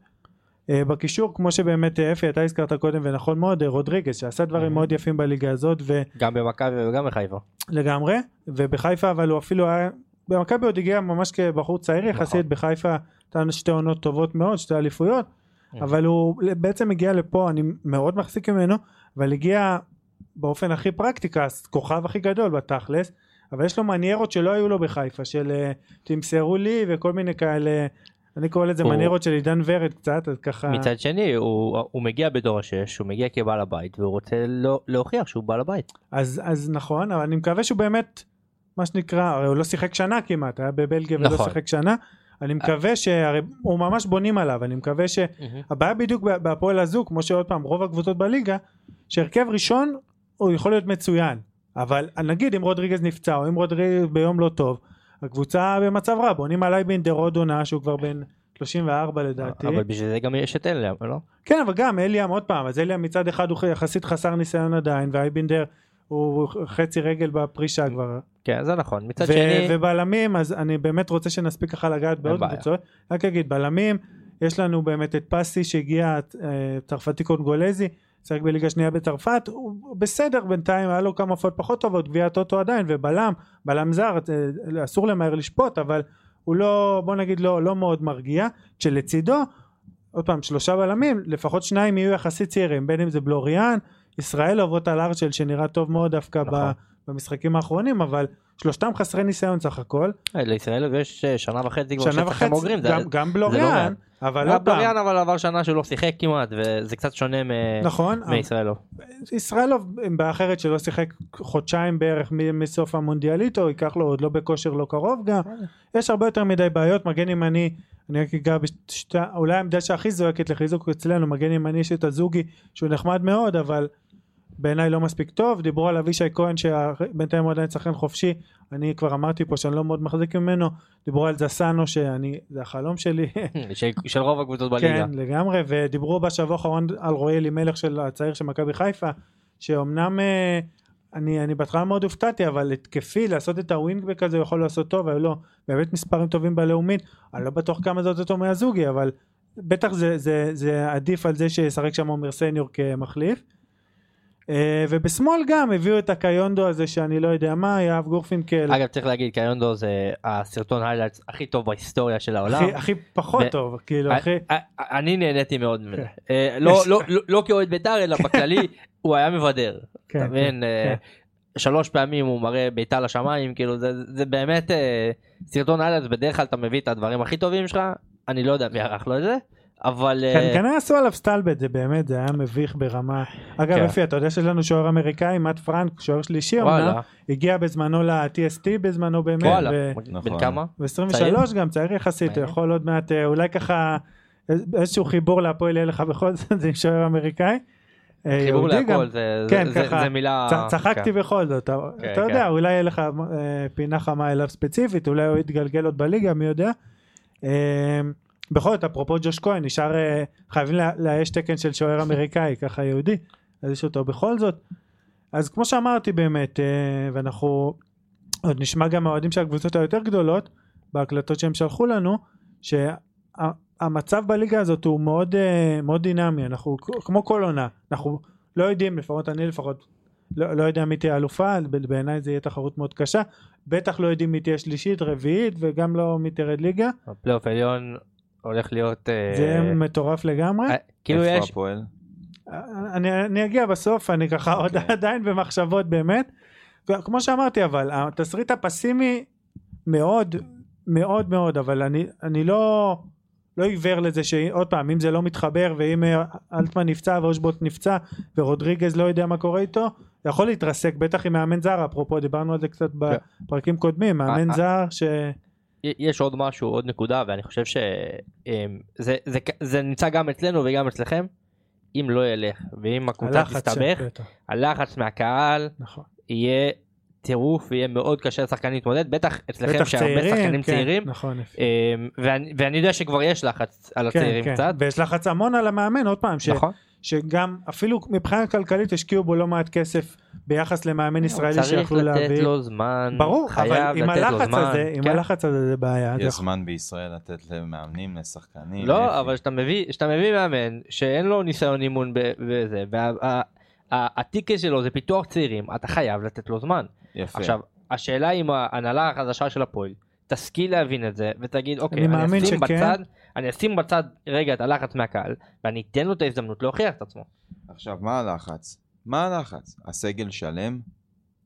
Uh, בקישור כמו שבאמת אה, אפי אתה הזכרת קודם ונכון מאוד אה, רודריגז שעשה דברים Mhm. מאוד יפים בליגה הזאת ו... גם במכבי וגם בחיפה. לגמרי, ובחיפה אבל הוא אפילו היה, במכבי עוד הגיע ממש כבחור צעיר יחסית, נכון. בחיפה נתן שתי עונות טובות מאוד, שתי אליפויות, Mhm. אבל הוא בעצם הגיע לפה, אני מאוד מחזיק ממנו, אבל הגיע באופן הכי פרקטי, ככוכב הכי גדול בתכלס, אבל יש לו מניירות שלא היו לו בחיפה, של אה, תמסרו לי וכל מיני כאלה, אני קורא לזה הוא- מניירות של עידן ורד קצת, אז ככה... מצד שני הוא הוא מגיע בדור השש, הוא מגיע כבעל הבית והוא רוצה לא- להוכיח שהוא בעל הבית. אז, אז נכון, אבל אני מקווה שהוא באמת, מה שנקרא, הרי הוא לא שיחק שנה כמעט, היה בבלגיה ולא נכון. שיחק שנה, אני מקווה שהרי הוא ממש בונים עליו, אני מקווה שהבעיה בדיוק בהפועל הזו, כמו שעוד פעם, רוב הקבוצות בליגה, שהרכב ראשון הוא יכול להיות מצוין, אבל נגיד אם רודריגז נפצע או אם רודריגז ביום לא טוב, הקבוצה במצב רע, בונים עליי בינדר עוד עונה שהוא כבר בן 34 לדעתי. אבל בשביל זה גם יש את אלה, לא? כן אבל גם אליאם עוד פעם אז אליאם מצד אחד הוא יחסית חסר ניסיון עדיין ואייבינדר הוא חצי רגל בפרישה כבר כן זה נכון. מצד ו- שני, ובלמים אז אני באמת רוצה שנספיק ככה לגעת בעוד. קבוצות רק אגיד בלמים יש לנו באמת את פסי שהגיע אה, צרפתי קונגולזי שיחק בליגה שנייה בצרפת הוא בסדר בינתיים היה לו כמה הופעות פחות טובות גביע הטוטו עדיין ובלם בלם זר אה, אסור למהר לשפוט אבל הוא לא בוא נגיד לא, לא מאוד מרגיע כשלצידו עוד פעם שלושה בלמים לפחות שניים יהיו יחסית צעירים בין אם זה בלוריאן ישראל אובות על ארצ'ל שנראה טוב מאוד דווקא נכון. ב, במשחקים האחרונים אבל שלושתם חסרי ניסיון סך הכל אה, לישראל יש אה, שנה וחצי כבר וחצי בוגרים. זה- גם, גם לא בלוריאן מעט. אבל פעם בלוריאן אבל עבר שנה שהוא לא שיחק כמעט וזה קצת שונה מ- נכון מישראלוב. ישראלוב עם בעיה אחרת שלא שיחק חודשיים בערך מסוף המונדיאליטו ייקח לו עוד לא בכושר לא קרוב גם יש הרבה יותר מדי בעיות מגן ימני אני רק אגע בשתי אולי העמדה שהכי זועקת לחיזוק אצלנו מגן ימני יש את הזוגי שהוא נחמד מאוד אבל בעיניי לא מספיק טוב. דיברו על אבישי כהן שבינתיים הוא עדיין שחקן חופשי. אני כבר אמרתי פה שאני לא מאוד מחזיק ממנו. דיברו על זסנו שאני זה החלום שלי. [laughs] של- של רוב הקבוצות בליגה. כן לגמרי. ודיברו בשבוע האחרון על רועי אלימלך של הצעיר של מכבי חיפה שאומנם אה, אני, אני בהתחלה מאוד הופתעתי אבל התקפי לעשות את הווינגבק הזה הוא יכול לעשות טוב היו לו באמת מספרים טובים בלאומית. אני לא בטוח כמה זה יותר מהזוגי אבל בטח זה, זה, זה עדיף על זה שישחק שם עומר סניור כמחליף ובשמאל גם הביאו את הקיונדו הזה שאני לא יודע מה, יהב גורפינקל, אגב צריך להגיד קיונדו זה הסרטון highlights הכי טוב בהיסטוריה של העולם. הכי- הכי פחות ו- טוב, כאילו, א- הכי... א- אני נהניתי מאוד ממנו. כן. אה, לא- לא- לא- לא כאוהד בית"ר אלא בכללי [laughs] הוא היה מבדר. כן, אתה מבין? אה, כן. שלוש פעמים הוא מראה בעיטה לשמיים כאילו זה זה באמת אה, סרטון highlights בדרך כלל אתה מביא את הדברים הכי טובים שלך אני לא יודע מי ערך לו את זה אבל אה, כן, כנראה עשו עליו סטלבט, זה באמת, זה היה מביך ברמה. אגב, כן. אפי, אתה יודע שיש לנו שוער אמריקאי, מאט פרנק, שוער שלישי אמנם, הגיע בזמנו ל-TST בזמנו באמת, וואלה ו- בן. כמה? ב-23 גם צעיר יחסית, הוא. יכול עוד מעט, אה, אולי ככה, איז- איזשהו חיבור להפועל יהיה לך בכל זאת, זה עם שוער אמריקאי. אה, חיבור. להכל זה כן, זה- ככה, זה מילה צ- צחקתי כן. בכל זאת, אתה כן, אתה כן. יודע, אולי יהיה לך אה, פינה חמה אליו ספציפית, אולי הוא יתגלגל עוד בליגה, מי יודע. אה, בכל זאת, אפרופו ג'וש כהן, נשאר, אה, חייבים לאייש תקן של שוער אמריקאי, [laughs] ככה יהודי, אז יש אותו בכל זאת. אז כמו שאמרתי באמת, אה, ואנחנו עוד נשמע גם מהאוהדים של הקבוצות היותר גדולות, בהקלטות שהם שלחו לנו, שהמצב בליגה הזאת הוא מאוד, אה, מאוד דינמי, אנחנו כמו כל עונה, אנחנו לא יודעים, לפחות אני לפחות, לא, לא יודע מי תהיה אלופה, בעיניי זה יהיה תחרות מאוד קשה, בטח לא יודעים מי תהיה שלישית, רביעית, וגם לא מי תרד ליגה, הפלייאוף העליון הולך להיות אה, זה יהיה מטורף לגמרי. אה, כאילו איפה יש הפועל? אני, אני אגיע בסוף, אני ככה עוד אוקיי. עדיין במחשבות באמת. וכמו שאמרתי, אבל התסריט הפסימי מאוד מאוד מאוד, אבל אני, אני לא, לא עיוור לזה שעוד פעם, אם זה לא מתחבר ואם אה, אלטמן נפצע ואושבוט נפצע ורודריגז לא יודע מה קורה איתו, זה יכול להתרסק, בטח עם מאמן זר, אפרופו דיברנו על זה קצת בפרקים קודמים, מאמן אה, זר ש... יש עוד משהו עוד נקודה ואני חושב שזה זה, זה נמצא גם אצלנו וגם אצלכם אם לא ילך ואם הקבוצה תסתבך הלחץ מהקהל נכון. יהיה טירוף ויהיה מאוד קשה לשחקנים להתמודד בטח אצלכם בטח שהרבה שחקנים כן, צעירים נכון. אמ, ואני, ואני יודע שכבר יש לחץ על כן, הצעירים כן. קצת ויש לחץ המון על המאמן, עוד פעם, ש... נכון שגם אפילו מבחינה כלכלית השקיעו בו לא מעט כסף ביחס למאמן ישראלי צריך שיכלו לתת להביא. לו זמן ברור, חייב אבל עם לתת לו הלחץ הזה, עם כן. הלחץ הזה זה בעיה. יש זמן בישראל לתת למאמנים, לשחקנים. לא. אבל כשאתה מביא מאמן שאין לו ניסיון אימון ב- בזה והטיקט שלו זה פיתוח צעירים אתה חייב לתת לו זמן יפה. עכשיו השאלה אם ההנהלה החדשה של הפועל תשכיל להבין את זה ותגיד אוקיי אני אני מאמין אשים שכן. בצד אני אשים בצד רגע את הלחץ מהקהל ואני אתן לו את ההזדמנות להוכיח את עצמו. עכשיו, מה הלחץ? מה הלחץ? הסגל שלם?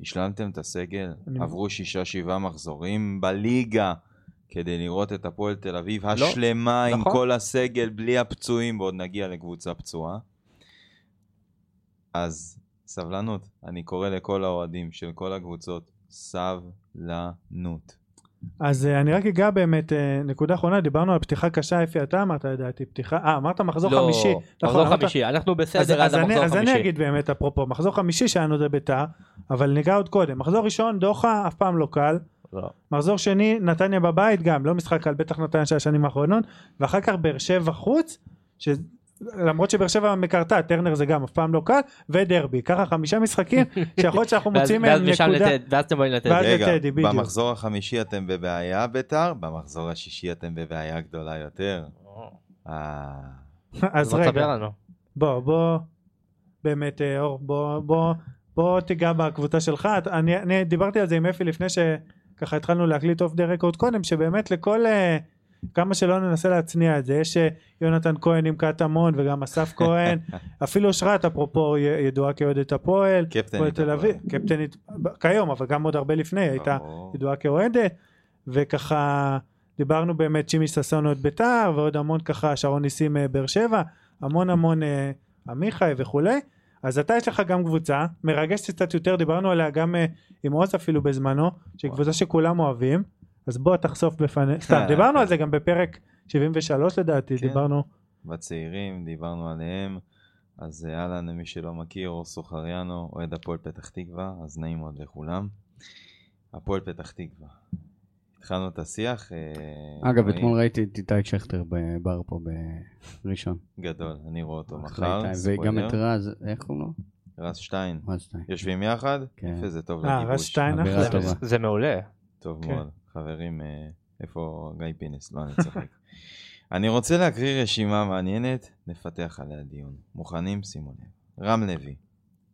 השלמתם את הסגל? עברו שישה שבעה מחזורים בליגה כדי לראות את הפועל תל אביב לא, השלמה עם נכון. כל הסגל, בלי הפצועים, ועוד נגיע לקבוצה פצועה. אז סבלנות. אני קורא לכל האוהדים של כל הקבוצות, סבלנות. אז אה, אני רק אגע באמת, אה, נקודה אחרונה, דיברנו על פתיחה קשה, אפי אתה אמרת לדעתי, פתיחה, אה אמרת מחזור לא, חמישי. נכון, מחזור אמרת- חמישי אנחנו אז, בסדר אז, עד אני, המחזור אז אני. אגיד באמת אפרופו, מחזור חמישי שהיה לנו זה ביתר, אבל ניגע עוד קודם, מחזור ראשון דוחה אף פעם לא קל, לא. מחזור שני נתניה בבית גם לא משחק קל בטח נתניה של השנים האחרונות ואחר כך באר שבע חוץ ש... למרות שבאר שבע מקרתה טרנר זה גם אף פעם לא קל ודרבי ככה חמישה משחקים שיכול להיות שאנחנו [laughs] מוצאים מהם נקודה ואז אתם באים רגע, לטדי, בדיוק. במחזור החמישי אתם בבעיה ביתר, במחזור השישי אתם בבעיה גדולה יותר. אה... [laughs] אז תספר רגע. בוא בוא באמת אה, אור בוא בוא בוא תיגע בקבוצה שלך אני דיברתי על זה עם אפי לפני שככה התחלנו להקליט אוף דה רקורד קודם שבאמת לכל אה, כמה שלא ננסה להצניע את זה יש אה, יונתן כהן עם קטמון וגם אסף [laughs] כהן אפילו אושרת אפרופו ידועה כאוהדת הפועל קפטנית. תל אביב קפטנית כיום אבל גם עוד הרבה לפני הייתה. ידועה כאוהדת וככה דיברנו באמת שימי ששון עוד ביתר ועוד המון ככה שרון ניסים אה, באר שבע המון המון אה, עמיחי וכולי אז אתה יש לך גם קבוצה מרגשת קצת יותר דיברנו עליה גם עם עוז אפילו בזמנו שהיא. קבוצה שכולם אוהבים אז בוא תחשוף בפני סתם דיברנו על זה גם בפרק 73 לדעתי כן. דיברנו בצעירים, דיברנו עליהם. אז אה, אהלן, למי שלא מכיר, אור סוחריאנו, אוהד הפועל פתח תקווה, אז נעים מאוד לכולם. הפועל פתח תקווה. התחלנו את השיח. אה, אגב, רואים? אתמול ראיתי את איתי שכטר בבר פה בראשון. גדול, אני רואה אותו מחר. וגם. את רז, איך קוראים לו? רז שטיין. רז שטיין. יושבים יחד? כן. יפה, זה טוב אה רז לגיבוש. שטיין אווירה אחלה. טובה. זה מעולה. טוב כן. מאוד. חברים, אה, איפה גיא פינס? לא, אני צוחק. [laughs] אני רוצה להקריא רשימה מעניינת, נפתח עליה דיון. מוכנים? שימו לב. רם לוי,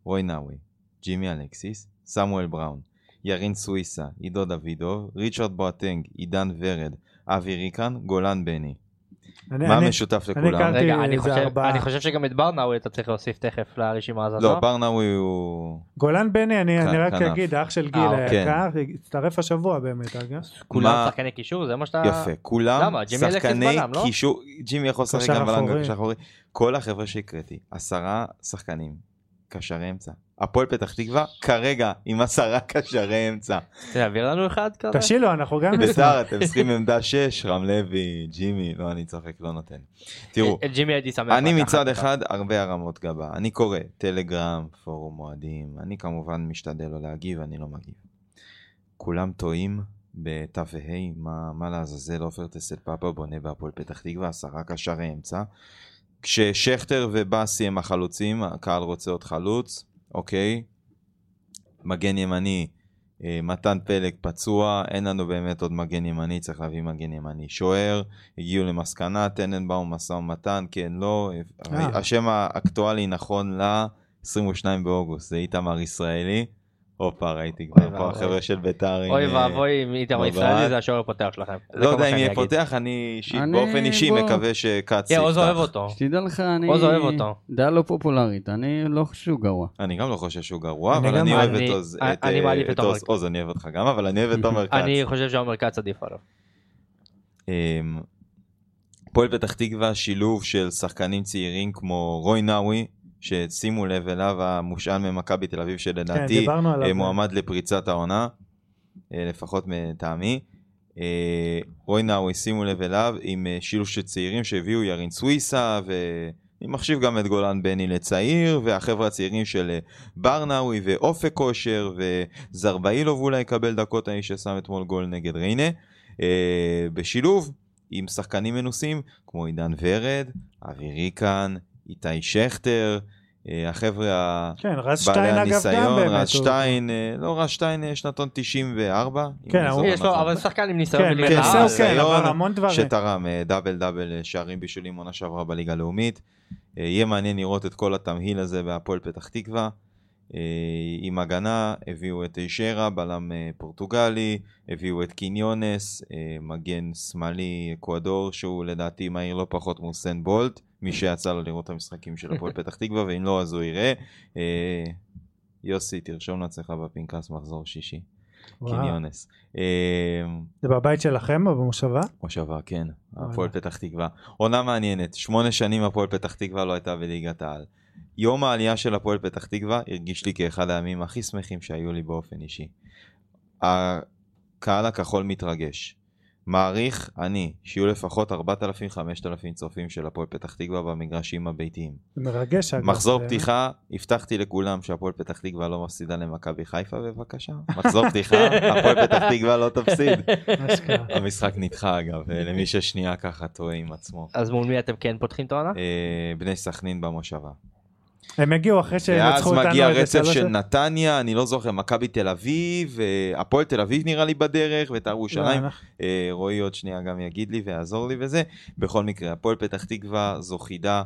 רוי נאווי, ג'ימי אלקסיס, סמואל בראון, ירין סוויסה, עידו דוידוב, ריצ'רד בואטנג, עידן ורד, אבי ריקן, גולן בני. אני- מה אני- משותף אני לכולם? רגע, אני חושב- ארבעה. אני חושב שגם את ברנאווי אתה צריך להוסיף תכף לרשימה הזאת. לא, ברנאווי הוא... גולן בני, אני כ- אני רק כנף. אגיד, האח של גיל אה, אוקיי. היקר, הצטרף השבוע באמת, אגב. כולם מה- שחקני קישור, זה מה שאתה... יפה, כולם למה? ג'ימי אלקסיס שחקני לא? קישור, ג'ימי יכול לשחק קשר גם אחורי, כל החבר'ה שהקראתי, עשרה שחקנים, קשרי אמצע. הפועל פתח תקווה כרגע עם עשרה קשרי אמצע. תעביר לנו אחד כזה. תשאילו, אנחנו גם נשמח. בית"ר אתם צריכים עמדה 6, רם לוי, ג'ימי, לא אני צוחק, לא נותן. תראו, את ג'ימי הייתי שמח. אני מצד. אחד הרבה הרמות גבה, אני קורא טלגרם, פורום אוהדים, אני כמובן משתדל לא להגיב, אני לא מגיב. כולם טועים בתו וה', מה, מה לעזאזל עופר טסל פאפה בונה בהפועל פתח תקווה, עשרה קשרי אמצע. כששכטר ובאסי הם החלוצים, הקהל רוצה עוד חלוץ, אוקיי. מגן ימני, אה, מתן פלג פצוע, אין לנו באמת עוד מגן ימני, צריך להביא מגן ימני. שוער, הגיעו למסקנה, טננבאום משא ומתן, כן, לא. אה. השם האקטואלי נכון ל-22 באוגוסט, זה איתמר ישראלי. הופה, ראיתי כבר פה. החבר'ה של ביתר. אוי אה, ואבוי אם איתמר. ישראלי זה השוער הפותח שלכם. לא יודע אם יהיה. פותח, אני אישית, באופן אישי. מקווה שכץ כן, עוז אוהב יפתח. אותו. שתדע לך, אני... עוז אוהב אותו. דעה לא פופולרית, אני לא חושב שהוא גרוע. אני גם לא חושב שהוא גרוע, אני אבל גם אני אוהב אני- את עוז. אני אה, מעדיף את עוז. עומר כץ. עוז, אני אוהב אותך גם, אבל אני אוהב את עומר [laughs] כץ. אני חושב שעומר כץ עדיף עליו. אמ, הפועל פתח תקווה שילוב של שחקנים צעירים כמו רוי נאווי, ששימו לב אליו המושאל ממכבי תל אביב כן, שלדעתי עליו. אה, מועמד לפריצת העונה, אה, לפחות מטעמי. אה, רוי נאווי, שימו לב אליו, עם שילוב של צעירים שהביאו ירין סוויסה, ואני מחשיב גם את גולן בני לצעיר, והחבר'ה הצעירים של אה, ברנאווי ואופק כושר, וזרבאילוב אולי יקבל דקות, האיש ששם אתמול גול נגד ריינה. בשילוב עם שחקנים מנוסים כמו עידן ורד, אבי ריקן, איתי שכטר, אה, החבר'ה ה... כן, רז בעלי שטיין אגב גם הניסיון, באמת. רז שטיין, אה, לא רז שטיין אה, שנתון 94. אם כן, יש לו, נכון. אבל שחקן עם ניסיון כן, כן, כן, עבר המון דברים. שתרם double double שערים בישולים עונה שעברה בליגה הלאומית. יהיה מעניין לראות את כל התמהיל הזה בהפועל פתח תקווה. אה, עם הגנה הביאו את אישרה, בלם אה, פורטוגלי, הביאו את קיניונס, אה, מגן שמאלי אקוודור, שהוא לדעתי מהיר לא פחות מאוסיין בולט, מי שיצא לו לראות את המשחקים של הפועל [laughs] פתח תקווה, ואם לא אז הוא יראה. אה, יוסי, תרשום לעצמך בפנקס מחזור שישי. קיניונס. זה בבית שלכם או במושבה? מושבה, כן. הפועל פתח תקווה. עונה מעניינת, שמונה שנים הפועל פתח תקווה לא הייתה בליגת העל. יום העלייה של הפועל פתח תקווה הרגיש לי כאחד הימים הכי שמחים שהיו לי באופן אישי. הקהל הכחול מתרגש. מעריך אני שיהיו לפחות 4,000-5,000 צופים של הפועל פתח תקווה במגרשים הביתיים. מרגש אגב. מחזור זה- פתיחה, הבטחתי לכולם שהפועל פתח תקווה לא מפסידה למכבי חיפה בבקשה. מחזור פתיחה, [laughs] הפועל פתח תקווה לא תפסיד. המשחק נדחה אגב, אה, למי ששנייה ככה טועה עם עצמו. אז מול מי אתם כן פותחים את העונה? אה, בני סכנין במושבה. הם הגיעו אחרי ואז שינצחו אותנו מגיע איזה רצף של נתניה, אני לא זוכר, מכבי תל אביב, אה, הפועל תל אביב נראה לי בדרך, ואת ירושלים. לא, אנחנו- אה, רועי עוד שנייה גם יגיד לי ויעזור לי וזה. בכל מקרה, הפועל פתח תקווה זו חידה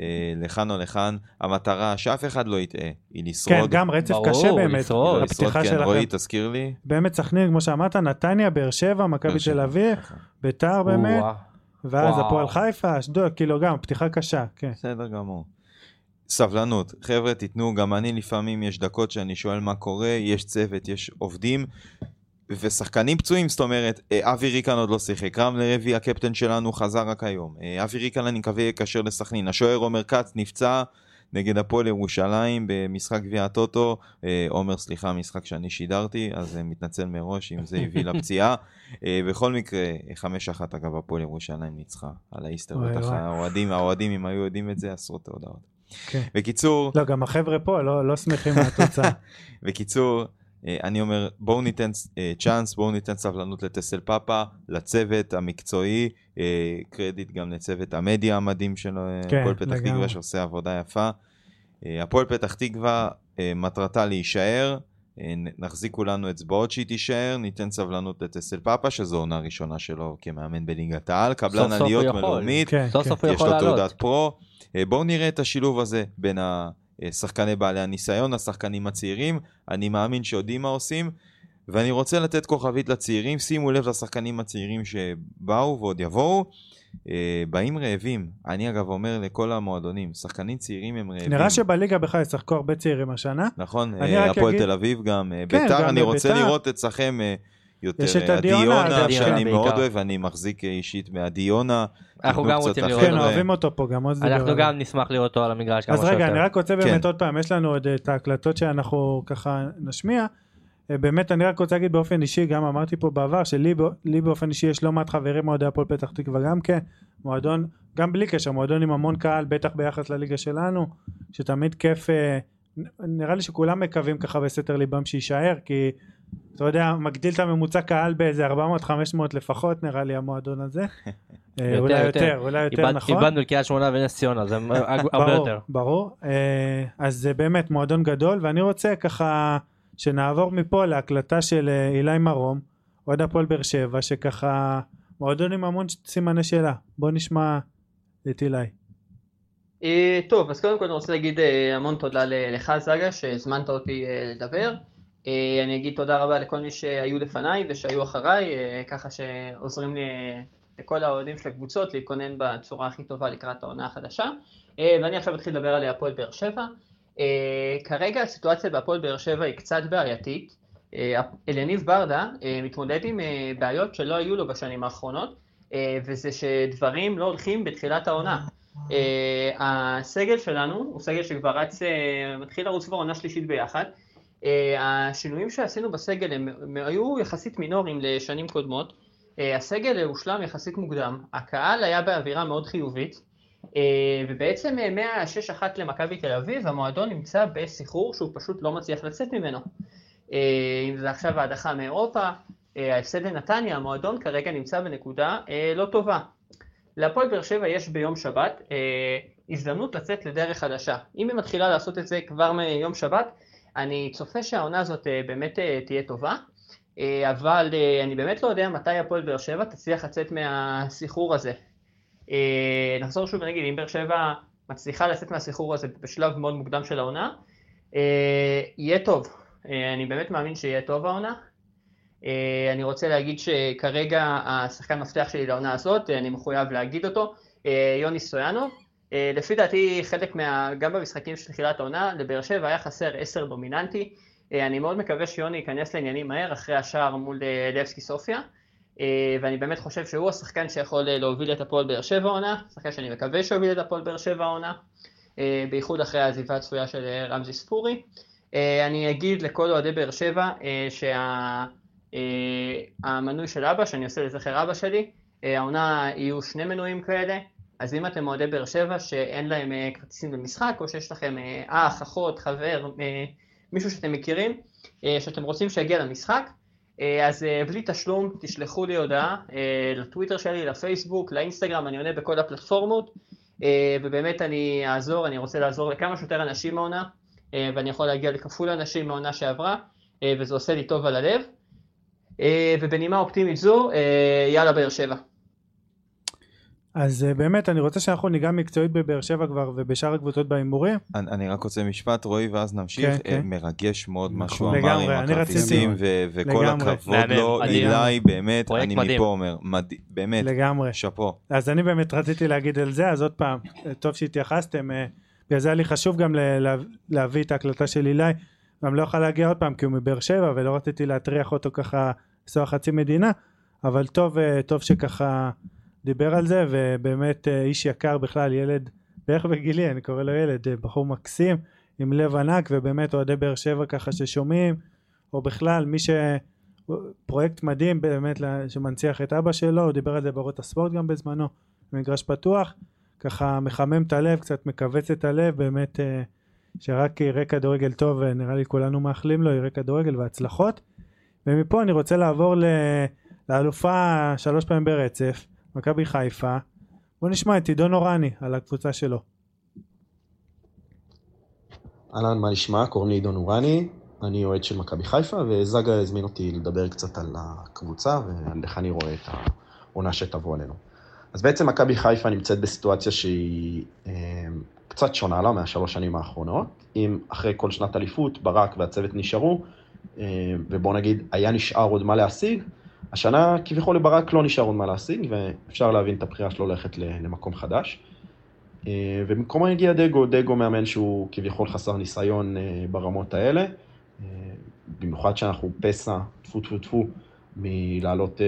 אה, לכאן או לכאן. המטרה, שאף אחד לא יטעה, היא כן, לשרוד. גם רצף ברור, קשה באמת. לשרוד. לא, לשרוד, הפתיחה כן, שלכם. רועי, תזכיר לי. באמת סכנין, כמו שאמרת, נתניה, באר שבע, מכבי תל אביב. ביתר באמת. ואז. הפועל חיפה, אשדוד, כאילו גם, פתיחה קשה, כן. בסדר גמור. סבלנות, חבר'ה תיתנו, גם אני לפעמים יש דקות שאני שואל מה קורה, יש צוות, יש עובדים ושחקנים פצועים, זאת אומרת, אה, אבי ריקן עוד לא שיחק, רם לוי הקפטן שלנו חזר רק היום, אה, אבי ריקן אני מקווה יקשר לסכנין, השוער עומר כץ נפצע נגד הפועל ירושלים במשחק גביע הטוטו, אה, עומר סליחה, משחק שאני שידרתי, אז מתנצל מראש אם זה הביא לפציעה. בכל מקרה, 5-1 אגב הפועל ירושלים ניצחה על האיסטר, בטח. האוהדים, האוהדים אם היו יודעים את זה, עשרות הודעות. כן. בקיצור, לא, גם החבר'ה פה לא לא שמחים מהתוצאה. [laughs] בקיצור, אה, אני אומר, בואו ניתן אה, צ'אנס, בואו ניתן סבלנות לטסל פאפה, לצוות המקצועי, אה, קרדיט גם לצוות המדיה המדהים של כן, הפועל פתח לגמרי. תקווה שעושה עבודה יפה. הפועל פתח תקווה, מטרתה להישאר, נחזיק כולנו אצבעות שהיא תישאר, ניתן סבלנות לטסל פאפה, שזו עונה ראשונה שלו כמאמן בליגת העל, קבלן עליות. מלאומית, כן, סוף כן. סוף הוא יש לו. תעודת פרו. אה, בואו נראה את השילוב הזה בין אה, שחקני בעלי הניסיון, השחקנים הצעירים, אני מאמין שיודעים מה עושים, ואני רוצה לתת כוכבית לצעירים, שימו לב לשחקנים הצעירים שבאו ועוד יבואו. אה, באים רעבים. אני אגב אומר לכל המועדונים, שחקנים צעירים הם רעבים. נראה שבליגה בכלל ישחקו הרבה צעירים השנה. נכון, אני אה, הפועל אגיד- תל אביב גם. אה, כן, ביתר, גם אני רוצה. לראות אצלכם אה, יותר. יש את עדיונה, אגב, שאני כן. מאוד. אוהב, אני מחזיק אישית מעדיונה. אנחנו גם רוצים לראות לחבר'ה. כן. אוהבים אותו פה, גם דיבר אנחנו. גם נשמח לראות אותו על המגרש כמה אז שיותר. רגע, אני רק רוצה באמת כן. עוד פעם, יש לנו עוד את ההקלטות שאנחנו ככה נשמיע. אה, באמת, אני רק רוצה להגיד באופן אישי, גם אמרתי פה בעבר, שלי בא- לי באופן אישי יש לא מעט חברים מאוהדי הפועל פתח תקווה גם כן, מועדון, גם בלי קשר, מועדון עם המון קהל, בטח ביחס לליגה שלנו, שתמיד כיף, אה, נראה לי שכולם מקווים ככה בסתר ליבם שיישאר, כי אתה יודע, מגדיל את הממוצע קהל באיזה 400-500 לפחות, נראה לי המועדון הזה. [laughs] אה, אולי יותר. יותר, אולי יותר נכון. איבדנו את קריית שמונה ונס ציונה, זה הרבה יותר. ברור. אה, אז זה באמת מועדון גדול, ואני רוצה ככה שנעבור מפה להקלטה של אה, אילי מרום, אוהד הפועל באר שבע, שככה מועדון עם המון סימני שאלה. בוא נשמע את אילי. אה, טוב, אז קודם כל אני רוצה להגיד אה, המון תודה לך זגה שהזמנת אותי לדבר. אני אגיד תודה רבה לכל מי שהיו לפניי ושהיו אחריי, ככה שעוזרים לי, לכל האוהדים של הקבוצות להתכונן בצורה הכי טובה לקראת העונה החדשה. ואני עכשיו אתחיל לדבר על הפועל באר שבע. אה, כרגע הסיטואציה בהפועל באר שבע היא קצת בעייתית. אה, אליניב ברדה אה, מתמודד עם אה, בעיות שלא היו לו בשנים האחרונות, אה, וזה שדברים לא הולכים בתחילת העונה. Uh, הסגל שלנו הוא סגל שכבר רץ, uh, מתחיל לרוץ כבר עונה שלישית ביחד. Uh, השינויים שעשינו בסגל הם, הם היו יחסית מינוריים לשנים קודמות. Uh, הסגל הושלם יחסית מוקדם. הקהל היה באווירה מאוד חיובית. Uh, ובעצם uh, מה-6-1 למכבי תל אביב המועדון נמצא בסחרור שהוא פשוט לא מצליח לצאת ממנו. Uh, אם זה עכשיו ההדחה מאירופה, ההפסד לנתניה, המועדון כרגע נמצא בנקודה לא טובה. להפועל באר שבע יש ביום שבת אה, הזדמנות לצאת לדרך חדשה. אם היא מתחילה לעשות את זה כבר מיום שבת, אני צופה שהעונה הזאת אה, באמת אה, תהיה טובה, אה, אבל אה, אני באמת לא יודע מתי הפועל באר שבע תצליח לצאת מהסחרור הזה. אה, נחזור שוב ונגיד, אם באר שבע מצליחה לצאת מהסחרור הזה בשלב מאוד מוקדם של העונה, אה, יהיה טוב. אה, אני באמת מאמין שיהיה טוב העונה. אני רוצה להגיד שכרגע השחקן מפתח שלי לעונה הזאת, אני מחויב להגיד אותו, יוני סטויאנוב. אה, לפי דעתי חלק מה... גם במשחקים של תחילת העונה, לבאר שבע היה חסר עשר דומיננטי. אני מאוד מקווה שיוני ייכנס לעניינים מהר אחרי השער מול לבסקי סופיה. אה, ואני באמת חושב שהוא השחקן שיכול אה, להוביל את הפועל באר שבע העונה, שחקן שאני מקווה שיוביל את הפועל באר שבע העונה, אה, בייחוד אחרי העזיבה הצפויה של רמזי ספורי. אני אגיד לכל אוהדי באר שבע אה, שה... אה, המנוי של אבא, שאני עושה לזכר אבא שלי, העונה יהיו שני מנויים כאלה, אז אם אתם אוהדי באר שבע שאין להם כרטיסים למשחק, או שיש לכם אח, אחות, חבר, מישהו שאתם מכירים, שאתם רוצים שיגיע למשחק, אז אה, בלי תשלום תשלחו לי הודעה אה, לטוויטר שלי, לפייסבוק, לאינסטגרם, אני עונה בכל הפלטפורמות, אה, ובאמת אני אעזור, אני רוצה לעזור לכמה שיותר אנשים מהעונה, אה, ואני יכול להגיע לכפול אנשים מהעונה שעברה, אה, וזה עושה לי טוב על הלב. אה, ובנימה אופטימית זו, אה, יאללה באר שבע. אז אה, באמת, אני רוצה שאנחנו ניגע מקצועית בבאר שבע כבר ובשאר הקבוצות בהימורים. אני, אני רק רוצה משפט, רועי, ואז נמשיך. כן, אה, כן. מרגש מאוד מה נכון. שהוא אמר לגמרי, עם הכרטיסים, ו- וכל לגמרי. הכבוד לו. מדהים. אילי, באמת, אני מדהים. מפה אומר, מד... באמת, לגמרי. שאפו. אז אני באמת רציתי להגיד על זה, אז עוד פעם, אה, טוב שהתייחסתם, אה, בגלל זה היה לי חשוב גם ל- לה- להביא את ההקלטה של אילי, גם לא יכול להגיע עוד פעם כי הוא מבאר שבע ולא רציתי להטריח אותו ככה לנסוע חצי מדינה, אבל טוב, אה, טוב שככה דיבר על זה, ובאמת אה, איש יקר בכלל, ילד בערך בגילי, אני קורא לו ילד, אה, בחור מקסים, עם לב ענק, ובאמת אוהדי באר שבע ככה ששומעים, או בכלל מי ש... פרויקט מדהים באמת שמנציח את אבא שלו, הוא דיבר על זה בערוץ הספורט גם בזמנו, במגרש פתוח, ככה מחמם את הלב, קצת מכווץ את הלב, באמת אה, שרק יראה כדורגל טוב, ונראה לי כולנו מאחלים לו, יראה כדורגל והצלחות. ומפה אני רוצה לעבור ל... לאלופה שלוש פעמים ברצף, מכבי חיפה. בוא נשמע את עידו נורני על הקבוצה שלו. אהלן, מה נשמע? קוראים לי עידו נורני, אני אוהד של מכבי חיפה, וזגה הזמין אותי לדבר קצת על הקבוצה ועל איך אני רואה את העונה שתבוא עלינו. אז בעצם מכבי חיפה נמצאת בסיטואציה שהיא אה, קצת שונה לה מהשלוש שנים האחרונות. אם אחרי כל שנת אליפות ברק והצוות נשארו, אה, ובוא נגיד היה נשאר עוד מה להשיג, השנה כביכול לברק לא נשאר עוד מה להשיג, ואפשר להבין את הבחירה שלו ללכת למקום חדש. אה, ובמקומו הגיע דגו, דגו מאמן שהוא כביכול חסר ניסיון אה, ברמות האלה, במיוחד שאנחנו פסע, טפו טפו טפו, מלעלות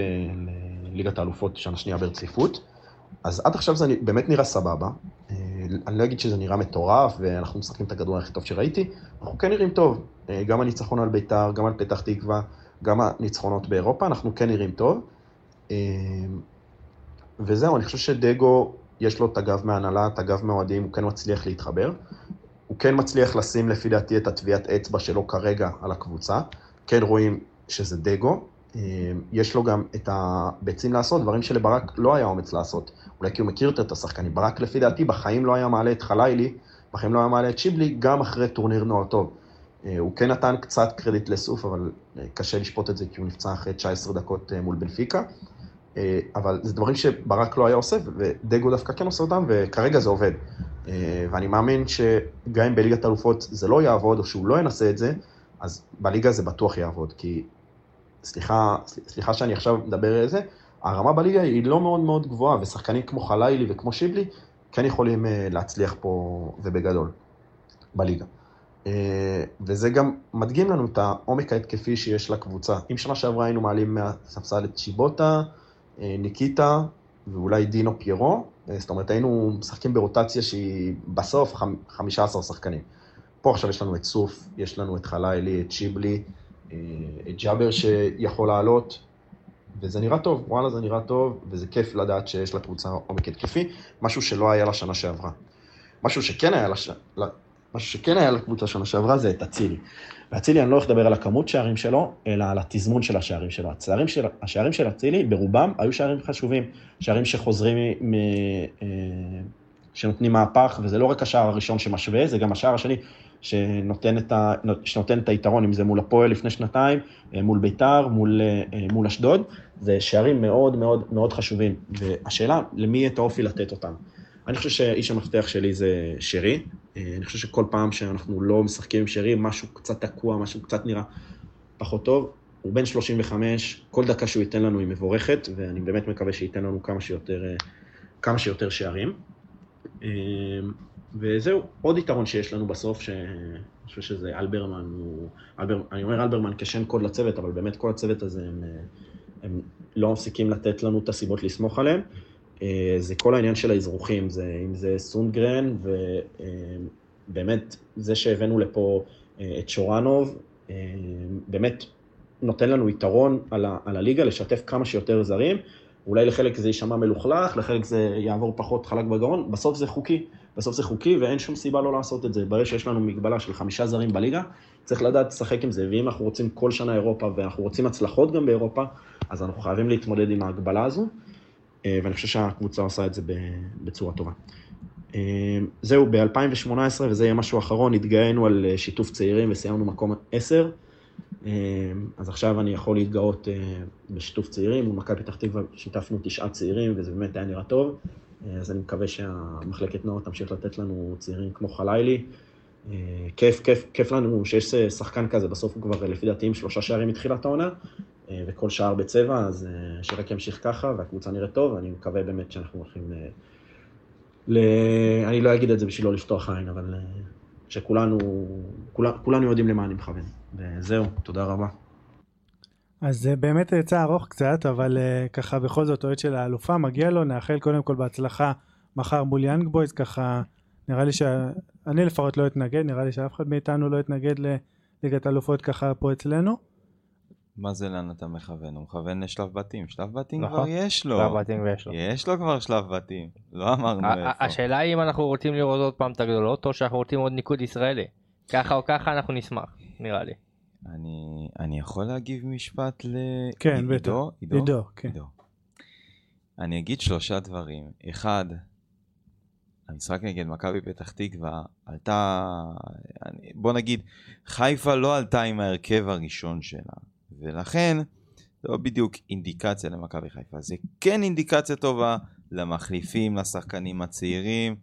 לליגת האלופות שנה שנייה ברציפות. אז עד עכשיו זה באמת נראה סבבה. אה, אני לא אגיד שזה נראה מטורף, ואנחנו משחקים את הגדול הכי טוב שראיתי, אנחנו כן נראים טוב. אה, גם הניצחון על ביתר, גם על פתח תקווה, גם הניצחונות באירופה, אנחנו כן נראים טוב. אה, וזהו, אני חושב שדגו, יש לו את הגב מהנהלה, את הגב מהאוהדים, הוא כן מצליח להתחבר. הוא כן מצליח לשים לפי דעתי את הטביעת אצבע שלו כרגע על הקבוצה. כן רואים שזה דגו. יש לו גם את הביצים לעשות, דברים שלברק לא היה אומץ לעשות. אולי כי הוא מכיר יותר את השחקנים. ברק לפי דעתי בחיים לא היה מעלה את חלילי, בחיים לא היה מעלה את שיבלי, גם אחרי טורניר נוער טוב. אה, הוא כן נתן קצת קרדיט לסוף, אבל אה, קשה לשפוט את זה כי הוא נפצע אחרי 19 דקות אה, מול בנפיקה. אבל זה דברים שברק לא היה עושה, ודגו דווקא כן עושה אותם, וכרגע זה עובד. ואני מאמין שגם אם בליגת האלופות זה לא יעבוד, או שהוא לא ינסה את זה, אז בליגה זה בטוח יעבוד, כי סליחה, סליחה שאני עכשיו מדבר על זה, הרמה בליגה היא לא מאוד מאוד גבוהה, ושחקנים כמו חלילי וכמו שיבלי כן יכולים להצליח פה ובגדול בליגה. אה, וזה גם מדגים לנו את העומק ההתקפי שיש לקבוצה. אם שנה שעברה היינו מעלים מהספסל את שיבוטה, אה, ניקיטה ואולי דינו פיירו, זאת אומרת היינו משחקים ברוטציה שהיא בסוף 15 שחקנים. פה עכשיו יש לנו את סוף, יש לנו את חלילי, את שיבלי, את ג'אבר שיכול לעלות, וזה נראה טוב, וואלה זה נראה טוב, וזה כיף לדעת שיש לקבוצה עומק התקפי, משהו שלא היה לה שנה שעברה. משהו שכן היה, לש... משהו שכן היה לקבוצה שנה שעברה זה את אצילי. ואצילי, אני לא הולך לדבר על הכמות שערים שלו, אלא על התזמון של השערים שלו. השערים של, השערים של אצילי, ברובם, היו שערים חשובים. שערים שחוזרים, מ... אה, שנותנים מהפך, וזה לא רק השער הראשון שמשווה, זה גם השער השני שנותן את, ה... שנותן את היתרון, אם זה מול הפועל לפני שנתיים, אה, מול ביתר, מול, אה, מול אשדוד. זה שערים מאוד מאוד מאוד חשובים, והשאלה, למי את האופי לתת אותם? אני חושב שאיש המפתח שלי זה שרי, אה, אני חושב שכל פעם שאנחנו לא משחקים עם שרי, משהו קצת תקוע, משהו קצת נראה פחות טוב. הוא בן 35, כל דקה שהוא ייתן לנו היא מבורכת, ואני באמת מקווה שייתן לנו כמה שיותר, אה, כמה שיותר שערים. אה, וזהו, עוד יתרון שיש לנו בסוף, שאני חושב שזה אלברמן, הוא, אלבר, אני אומר אלברמן כשם קוד לצוות, אבל באמת כל הצוות הזה הם הם לא מפסיקים לתת לנו את הסיבות לסמוך עליהם. אה, זה כל העניין של האזרוחים, זה, אם זה סונגרן, ובאמת זה שהבאנו לפה אה, את שורנוב, אה, באמת נותן לנו יתרון על, ה, על הליגה לשתף כמה שיותר זרים. אולי לחלק זה יישמע מלוכלך, לחלק זה יעבור פחות חלק בגרון, בסוף זה חוקי. בסוף זה חוקי ואין שום סיבה לא לעשות את זה. ברגע שיש לנו מגבלה של חמישה זרים בליגה, צריך לדעת לשחק עם זה, ואם אנחנו רוצים כל שנה אירופה ואנחנו רוצים הצלחות גם באירופה, אז אנחנו חייבים להתמודד עם ההגבלה הזו, אה, ואני חושב שהקבוצה עושה את זה בצורה טובה. אה, זהו, ב-2018, וזה יהיה משהו אחרון, התגאינו על אה, שיתוף צעירים וסיימנו מקום 10. אז עכשיו אני יכול להתגאות בשיתוף צעירים, מול מכבי פתח תקווה שיתפנו תשעה צעירים, וזה באמת היה נראה טוב. אז אני מקווה שהמחלקת נוער תמשיך לתת לנו צעירים כמו חלילי. כיף, כיף, כיף לנו שיש שחקן כזה, בסוף הוא כבר לפי דעתי עם שלושה שערים מתחילת העונה, אה, וכל שער בצבע, אז אה, שרק ימשיך ככה, והקבוצה נראית טוב, ואני מקווה באמת שאנחנו הולכים ל... ל... אני לא אגיד את זה בשביל לא לפתוח עין, אבל אה, שכולנו, כול, כולנו יודעים למה אני מכוון. וזהו, תודה רבה. אז זה באמת יצא ארוך קצת, אבל ככה בכל זאת אוהד של האלופה מגיע לו, נאחל קודם כל בהצלחה מחר מול יאנג בויז, ככה נראה לי שאני לפחות לא אתנגד, נראה לי שאף אחד מאיתנו לא יתנגד לליגת אלופות ככה פה אצלנו. מה זה לאן אתה מכוון? הוא מכוון לשלב בתים. שלב בתים נכון. כבר יש לו. שלב בתים ויש לו. יש לו כבר שלב בתים. לא אמרנו איפה. השאלה היא אם אנחנו רוצים לראות עוד פעם את הגדולות, או שאנחנו רוצים עוד ניקוד ישראלי. ככה או ככה אנחנו נשמח, נראה לי. אני, אני יכול להגיב משפט ל... כן, בטח. עידו? עידו, כן. עידו. אני אגיד שלושה דברים. אחד, המשחק נגד מכבי פתח תקווה עלתה, בוא נגיד, חיפה לא עלתה עם ההרכב הראשון שלה. ולכן זה לא בדיוק אינדיקציה למכבי חיפה, זה כן אינדיקציה טובה למחליפים, לשחקנים הצעירים,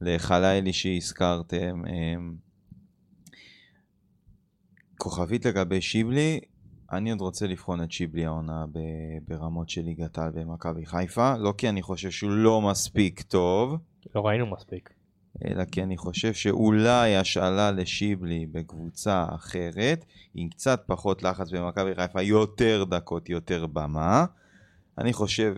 לחלילי שהזכרתם. אמ, כוכבית לגבי שיבלי, אני עוד רוצה לבחון את שיבלי העונה ברמות של ליגת העל במכבי חיפה, לא כי אני חושב שהוא לא מספיק טוב, לא ראינו מספיק. אלא כי אני חושב שאולי השאלה לשיבלי בקבוצה אחרת, עם קצת פחות לחץ במכבי חיפה, יותר דקות, יותר במה. אני חושב,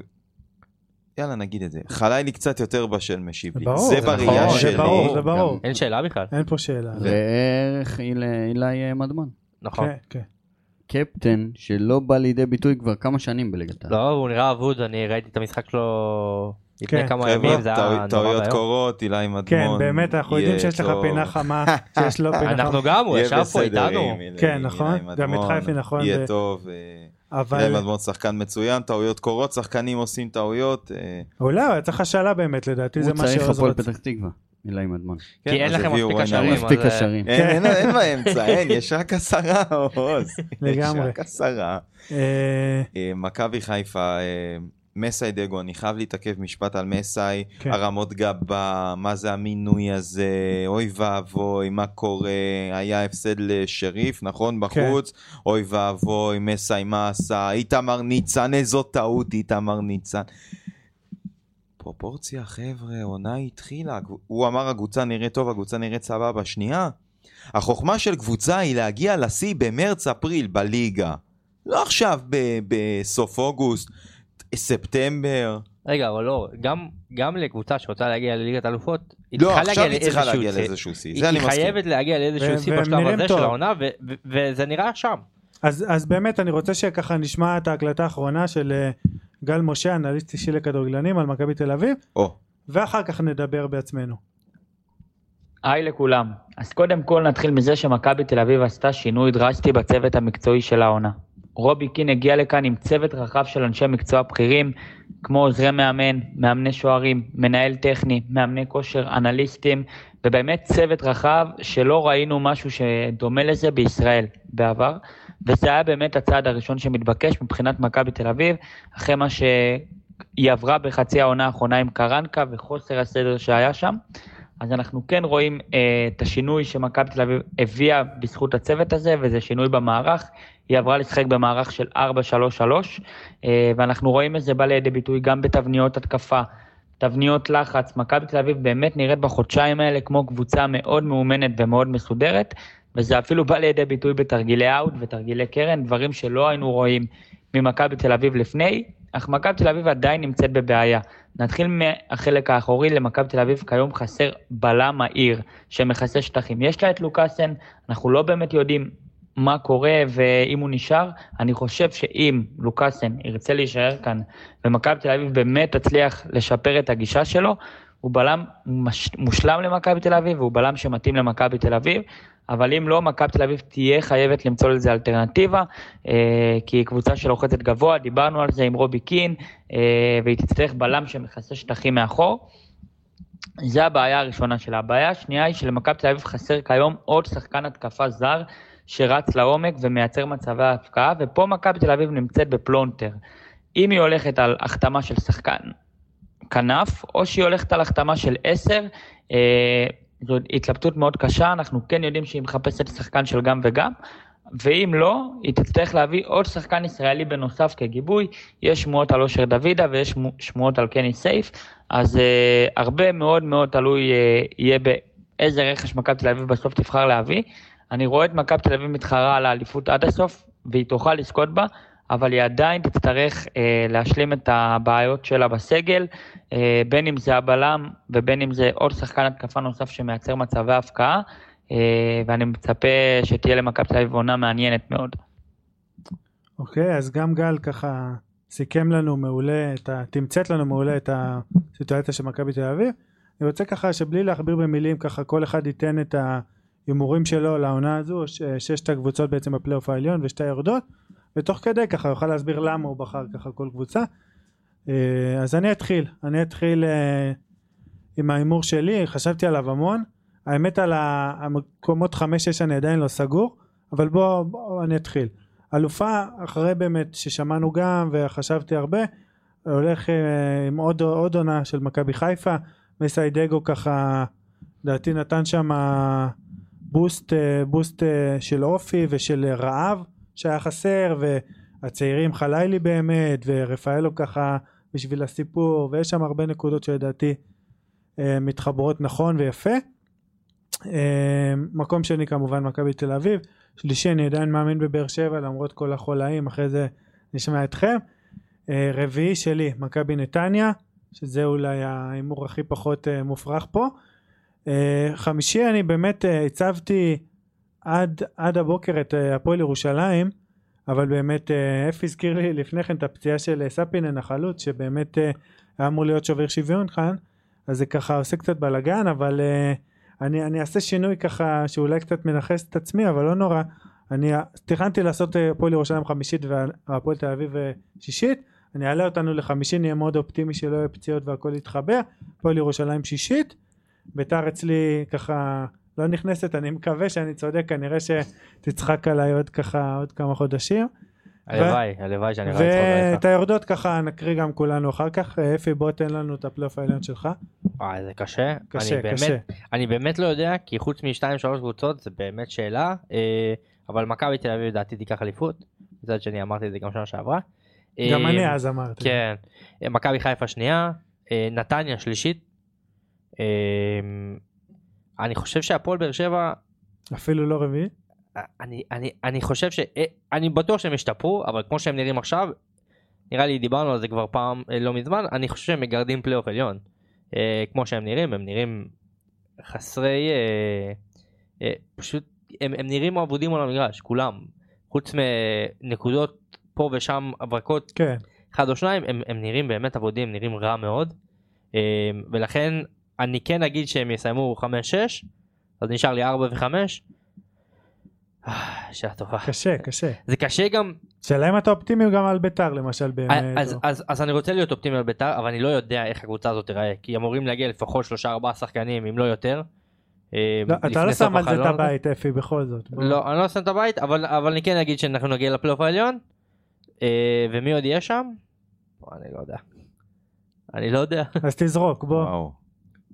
יאללה נגיד את זה, חלילי קצת יותר בשל משיבלי. ברור, זה זה בראייה נכון, שלי. זה ברור, זה ברור. גם- אין שאלה בכלל. אין פה שאלה. וערך אילי אילי מדמון. נכון. כן, כן. קפטן שלא בא לידי ביטוי כבר כמה שנים בליגת העל. לא, הוא נראה אבוד, אני ראיתי את המשחק שלו לפני כן. כמה ימים, זה היה נורא טעויות ואיום. קורות, אילי מדמון. כן, באמת, אנחנו יודעים שיש לך. פינה חמה, [laughs] שיש לו פינה אנחנו חמה. גם, הוא ישב פה איתנו. עם כן, עם נכון. גם את חיפי, נכון, יהיה טוב. אה, אבל אילי מדמון שחקן מצוין, טעויות קורות, שחקנים עושים טעויות. אה, אולי הוא היה צריך השאלה באמת, לדעתי זה הוא מה צריך שעוז הפועל רצה. פתח תקווה. אילי מדמון. כן, כי אין אז לכם מספיק קשרים, אה. אין, אין, אין [laughs] באמצע, אין, יש רק עשרה עוז. לגמרי. יש רק עשרה. מכבי חיפה, מסאי דגו, אני חייב להתעכב משפט על מסאי, כן. הרמות גבה, מה זה המינוי הזה, אוי ואבוי, מה קורה, היה הפסד לשריף, נכון, בחוץ, אוי ואבוי, מסאי מה עשה, איתמר ניצן, איזו טעות, איתמר ניצן. פרופורציה, חבר'ה, עונה התחילה, הוא אמר הקבוצה נראית טוב, הקבוצה נראית סבבה, שנייה. החוכמה של קבוצה היא להגיע לשיא במרץ-אפריל בליגה. לא עכשיו בסוף אוגוסט, ספטמבר. רגע, אבל לא, גם- גם לקבוצה שרוצה להגיע לליגת אלופות, היא לא, צריכה עכשיו להגיע היא צריכה לאיזשהו להגיע שיא. לאיזשהו שיא, היא זה אני היא. חייבת להגיע לאיזשהו שיא בשלב הזה טוב. של העונה, וזה נראה שם. אז אז באמת אני רוצה שככה נשמע את ההקלטה האחרונה של אה, גל משה, אנליסט אישי לכדורגלנים על מכבי תל אביב, או, ואחר כך נדבר בעצמנו. היי לכולם. אז קודם כל נתחיל מזה שמכבי תל אביב עשתה שינוי דרסטי בצוות המקצועי של העונה. רובי קין הגיע לכאן עם צוות רחב של אנשי מקצוע בכירים, כמו עוזרי מאמן, מאמני שוערים, מנהל טכני, מאמני כושר, אנליסטים, ובאמת צוות רחב שלא ראינו משהו שדומה לזה בישראל בעבר, וזה היה באמת הצעד הראשון שמתבקש מבחינת מכבי תל אביב, אחרי מה שהיא עברה בחצי העונה האחרונה עם קרנקה וחוסר הסדר שהיה שם. אז אנחנו כן רואים אה, את השינוי שמכבי תל אביב הביאה בזכות הצוות הזה, וזה שינוי במערך. היא עברה לשחק במערך של 4-3-3, אה, ואנחנו רואים את זה בא לידי ביטוי גם בתבניות התקפה, תבניות לחץ. מכבי תל אביב באמת נראית בחודשיים האלה כמו קבוצה מאוד מאומנת ומאוד מסודרת, וזה אפילו בא לידי ביטוי בתרגילי אאוט ותרגילי קרן, דברים שלא היינו רואים ממכבי תל אביב לפני, אך מכבי תל אביב עדיין נמצאת בבעיה. נתחיל מהחלק האחורי, למכבי תל אביב כיום חסר בלם מהיר שמכסה שטחים. יש לה את לוקאסן, אנחנו לא באמת יודעים מה קורה ואם הוא נשאר. אני חושב שאם לוקאסן ירצה להישאר כאן ומכבי תל אביב באמת תצליח לשפר את הגישה שלו, הוא בלם מושלם למכבי תל אביב והוא בלם שמתאים למכבי תל אביב. אבל אם לא, מכבי תל אביב תהיה חייבת למצוא לזה אלטרנטיבה, אה, כי היא קבוצה שלוחצת גבוה, דיברנו על זה עם רובי קין, אה, והיא תצטרך בלם שמכסה שטחים מאחור. זה הבעיה הראשונה שלה. הבעיה השנייה היא שלמכבי תל אביב חסר כיום עוד שחקן התקפה זר שרץ לעומק ומייצר מצבי הפקעה, ופה מכבי תל אביב נמצאת בפלונטר. אם היא הולכת על החתמה של שחקן כנף, או שהיא הולכת על החתמה של עשר, אה, זו התלבטות מאוד קשה, אנחנו כן יודעים שהיא מחפשת שחקן של גם וגם, ואם לא, היא תצטרך להביא עוד שחקן ישראלי בנוסף כגיבוי. יש שמועות על אושר דוידה ויש שמועות על קני סייף, אז uh, הרבה מאוד מאוד תלוי uh, יהיה באיזה רכש מכבי תל אביב בסוף תבחר להביא. אני רואה את מכבי תל אביב מתחרה על האליפות עד הסוף, והיא תוכל לזכות בה, אבל היא עדיין תצטרך אה, להשלים את הבעיות שלה בסגל, אה, בין אם זה הבלם ובין אם זה עוד שחקן התקפה נוסף שמייצר מצבי הפקעה, אה, ואני מצפה שתהיה למכבי תל אביב עונה מעניינת מאוד. אוקיי, אז גם גל ככה סיכם לנו מעולה, את ה... תמצת לנו מעולה את הסיטואציה של מכבי תל אביב. אני רוצה ככה שבלי להכביר במילים, ככה כל אחד ייתן את ההימורים שלו לעונה הזו, ש- ששת הקבוצות בעצם בפלייאוף העליון ושתי היורדות, ותוך כדי ככה יוכל להסביר למה הוא בחר ככה כל קבוצה. אה, אז אני אתחיל, אני אתחיל אה, עם ההימור שלי, חשבתי עליו המון. האמת על המקומות חמש שש אני עדיין לא סגור, אבל בוא, בוא אני אתחיל. אלופה, אחרי באמת ששמענו גם וחשבתי הרבה, הולך אה, עם עוד, עוד עונה של מכבי חיפה, מסיידגו ככה, לדעתי נתן שם בוסט, בוסט של אופי ושל רעב שהיה חסר, והצעירים חלילי באמת, ורפאלו ככה בשביל הסיפור, ויש שם הרבה נקודות שלדעתי אה, מתחברות נכון ויפה. אה, מקום שני כמובן מכבי תל אביב, שלישי אני עדיין מאמין בבאר שבע למרות כל החולאים, אחרי זה נשמע אתכם. אה, רביעי שלי מכבי נתניה, שזה אולי ההימור הכי פחות מופרך פה. חמישי אני באמת הצבתי עד, עד הבוקר את אה, הפועל ירושלים, אבל באמת אה, אפי הזכיר לי לפני כן את הפציעה של אה, ספינן החלוץ, שבאמת אה, היה אמור להיות שובר שוויון כאן, אז זה ככה עושה קצת בלאגן, אבל אה, אני, אני אעשה שינוי ככה שאולי קצת מנכס את עצמי, אבל לא נורא. אני תכננתי לעשות אה, הפועל ירושלים חמישית והפועל תל אביב אה, שישית, אני אעלה אותנו לחמישי, נהיה מאוד אופטימי שלא יהיו פציעות והכל יתחבר, הפועל ירושלים שישית, ביתר אצלי ככה לא נכנסת, אני מקווה שאני צודק, כנראה שתצחק עליי עוד ככה עוד כמה חודשים. הלוואי, הלוואי שאני יכול לצחוק ואת עליך. היורדות ככה נקריא גם כולנו אחר כך. אה, אפי בוא תן לנו את הפלייאוף העליון שלך. אה, זה קשה. קשה, קשה. אני באמת לא יודע, כי חוץ משתיים שלוש קבוצות זה באמת שאלה, אה, אבל מכבי תל אביב לדעתי תיקח אליפות. מצד שני אמרתי את זה גם שנה שעברה. גם אה, אני אז אמרתי. כן. מכבי חיפה שנייה, נתניה שלישית. אני חושב שהפועל באר שבע, אפילו לא רביעי. אה, אני, אני, אני חושב ש... אה, אני בטוח שהם השתפרו, אבל כמו שהם נראים עכשיו, נראה לי דיברנו על זה כבר פעם אה, לא מזמן, אני חושב שהם מגרדים פלייאוף עליון. אה, כמו שהם נראים, הם נראים חסרי... אה, אה, פשוט, הם, הם נראים אבודים על המגרש, כולם. חוץ מנקודות פה ושם הברקות כן. אחד או שניים הם, הם נראים באמת אבודים נראים רע מאוד ולכן אני כן אגיד שהם יסיימו 5-6 אז נשאר לי 4 ו-5 שאלה טובה קשה, קשה. זה קשה גם שאלה אם אתה אופטימי גם על ביתר למשל באמת. אז, או- אז, אז אני רוצה להיות אופטימי על בית"ר אבל אני לא יודע איך הקבוצה הזאת תיראה כי אמורים להגיע לפחות 3-4 שחקנים אם לא יותר. אה, לא, אתה לא שם על זה את. הבית אפי בכל זאת. בוא. לא אני לא שם את הבית אבל אבל אני כן אגיד שאנחנו נגיע לפלייאוף העליון אה, ומי עוד יהיה שם? בוא, אני לא יודע. אני לא יודע. אז תזרוק בוא. וואו.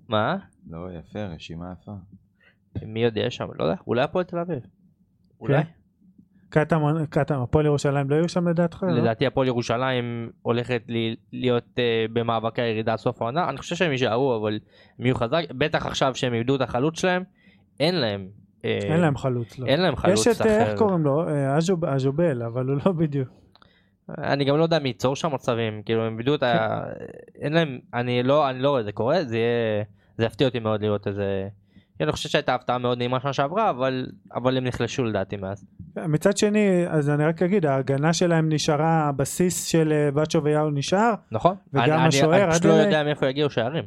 מה? לא, יפה, רשימה יפה. מי יודע שם? לא יודע, אולי הפועל תל אביב. אולי. כן. קטמון, קטמון, הפועל ירושלים לא יהיו שם לדעתך? לדעתי הפועל ירושלים הולכת להיות אה, במאבקי הירידה עד סוף העונה. אני חושב שהם יישארו אבל הם יהיו חזק. בטח עכשיו שהם איבדו את החלוץ שלהם. אין להם. אה, אין להם חלוץ. לא. אין להם חלוץ יש את, אה, אחר. איך קוראים לו? אז'ובל, אבל הוא לא בדיוק. אני גם לא יודע מי ייצור שם מצבים. כאילו הם את ה... אין להם... אני לא אני לא רואה את זה קורה. זה יהיה... זה יפתיע אותי מאוד לראות איזה... אני חושב שהייתה הפתעה מאוד נעימה שנה שעברה אבל אבל הם נחלשו לדעתי מאז. מצד שני, אז אני רק אגיד, ההגנה שלהם נשארה, הבסיס של אה, בצ'ו ויאו נשאר, נכון? וגם אני- השוער, אני פשוט לא יודע מאיפה יגיעו שערים.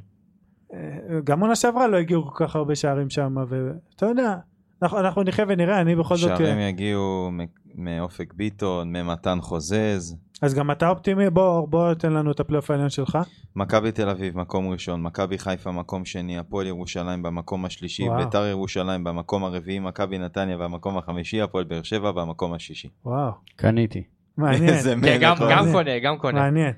אה, גם עונה שעברה לא הגיעו כל כך הרבה שערים שם, ואתה יודע, אנחנו, אנחנו נחיה ונראה, אני בכל זאת, שערים אה, יגיעו מאופק ביטון, ממתן חוזז. אז גם אתה אופטימי, בוא, בוא תן לנו את הפלייאוף העליון שלך. מכבי תל אביב מקום ראשון, מכבי חיפה מקום שני, הפועל ירושלים במקום השלישי, וואו. ביתר ירושלים במקום הרביעי, מכבי נתניה במקום החמישי, הפועל באר שבע במקום השישי. וואו, קניתי. מעניין, [laughs] איזה כן, מלך, גם אבל- גם קונה גם קונה. מעניין.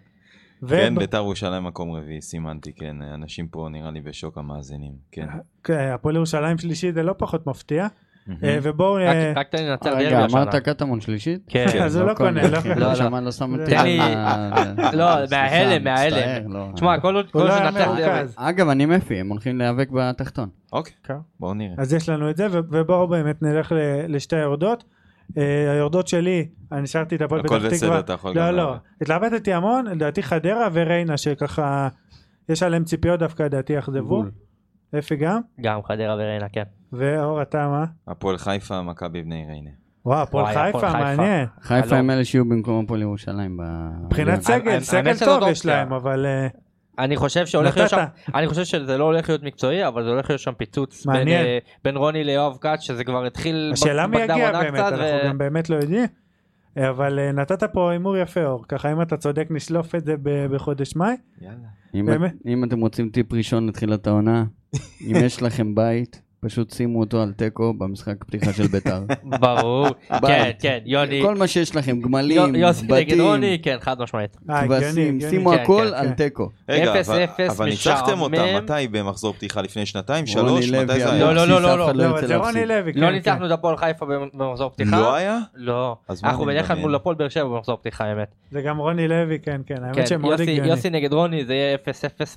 כן, וב- ביתר ירושלים מקום רביעי, סימנתי, כן, אנשים פה נראה לי בשוק המאזינים, כן. כן, הפועל ירושלים שלישי זה לא פחות מפתיע. אה, ובואו, אה, רק תן לי לנצל רגע, דרבי השנה. אמרת קטמון שלישית? כן. אז הוא לא קונה, לא קונה. לא, לא. שמע, לא שם לי- לא, מההלם, מההלם. תשמע, כל עוד לא שנצח דרבי. אגב, אני מפי, הם הולכים להיאבק בתחתון. אוקיי, כן. בואו נראה. אז יש לנו את זה, ובואו באמת נלך ל- לשתי היורדות. אה, היורדות שלי, אני נשארתי את הפועל הכל פתח בסדר, תקווה. אתה יכול לא, גם לא, לעבור. התלבטתי המון, לדעתי חדרה וריינה שככה, יש עליהם ציפיות דווקא לדעתי יאכזבו. אפי גם, גם חדרה וריינה, כן. ואור אתה מה? הפועל חיפה, מכבי בני ריינה. וואו, הפועל חיפה. מעניין. חיפה. הם אלה שיהיו במקום הפועל ירושלים. ב- מבחינת סגל, סגל טוב יש. להם, אבל אה, אני חושב שהולך להיות שם. אני חושב שזה לא הולך להיות מקצועי, אבל זה הולך להיות שם פיצוץ בין. אה, בין רוני ליואב כץ, שזה כבר התחיל השאלה מי יגיע באמת, אנחנו ו- גם באמת לא יודעים. אה, אבל אה, נתת פה הימור יפה אור, ככה אם אתה צודק נשלוף את זה ב- בחודש מאי. יאללה. אם- באמת? אם אתם רוצים טיפ ראשון לתחילת העונה, אם יש לכם בית, פשוט שימו אותו על תיקו במשחק פתיחה של ביתר. [laughs] ברור, [laughs] כן. כן, יוני, כל מה שיש לכם, גמלים, יוסי נגד בתים, רוני, כן, חד משמעית. אה, כבשים. שימו כן, הכל כן, על כן. תיקו. רגע, אבל- ניצחתם אותם. מתי במחזור פתיחה לפני שנתיים? שלוש? מתי זה היה? לא, לא, לא, אחד לא, לא, יוצא זה רוני. לוי, לא. ניצחנו את הפועל חיפה במחזור פתיחה. לא היה? לא. אנחנו בדרך כלל? מול הפועל באר שבע במחזור פתיחה האמת. זה גם רוני לוי, כן, כן, האמת שמאוד יוסי- הגיוני. יוסי נגד רוני זה יהיה 0-0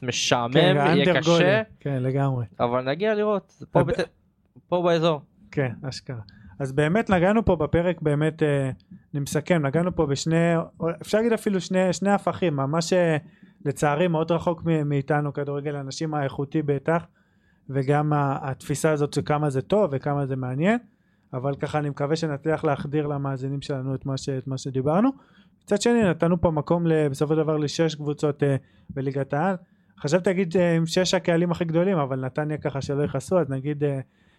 משעמם, יהיה קשה. כן, לגמרי. אבל נגיע לראות, פה פה באזור. כן, אשכרה. אז באמת נגענו פה בפרק, באמת, אה, אני מסכם, נגענו פה בשני, אפשר להגיד אפילו שני, שני הפכים, ממש אה, לצערי מאוד רחוק מאיתנו כדורגל הנשים האיכותי בטח, וגם התפיסה הזאת של כמה זה טוב וכמה זה מעניין, אבל ככה אני מקווה שנצליח להחדיר למאזינים שלנו את מה, ש, את מה שדיברנו. מצד שני נתנו פה מקום בסופו של דבר לשש קבוצות אה, בליגת העל. חשבתי להגיד עם שש הקהלים הכי גדולים, אבל נתניה ככה שלא יכעסו, אז נגיד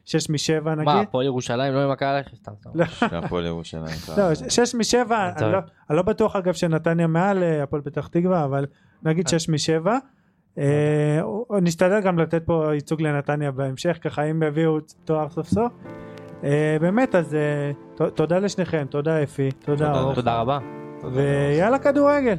שש משבע נגיד. מה, הפועל ירושלים לא עם הקהל? סתם, סתם. לא, שהפועל ירושלים. [laughs] לא, שש משבע, אני לא-. אני לא בטוח אגב שנתניה מעל אה, הפועל פתח תקווה, אבל נגיד שש משבע. אה, נשתדל גם לתת פה ייצוג לנתניה בהמשך, ככה אם יביאו תואר סוף סוף. אה, באמת, אז אה, תודה לשניכם, תודה אפי, תודה תודה אור, תודה רבה. ויאללה כדורגל.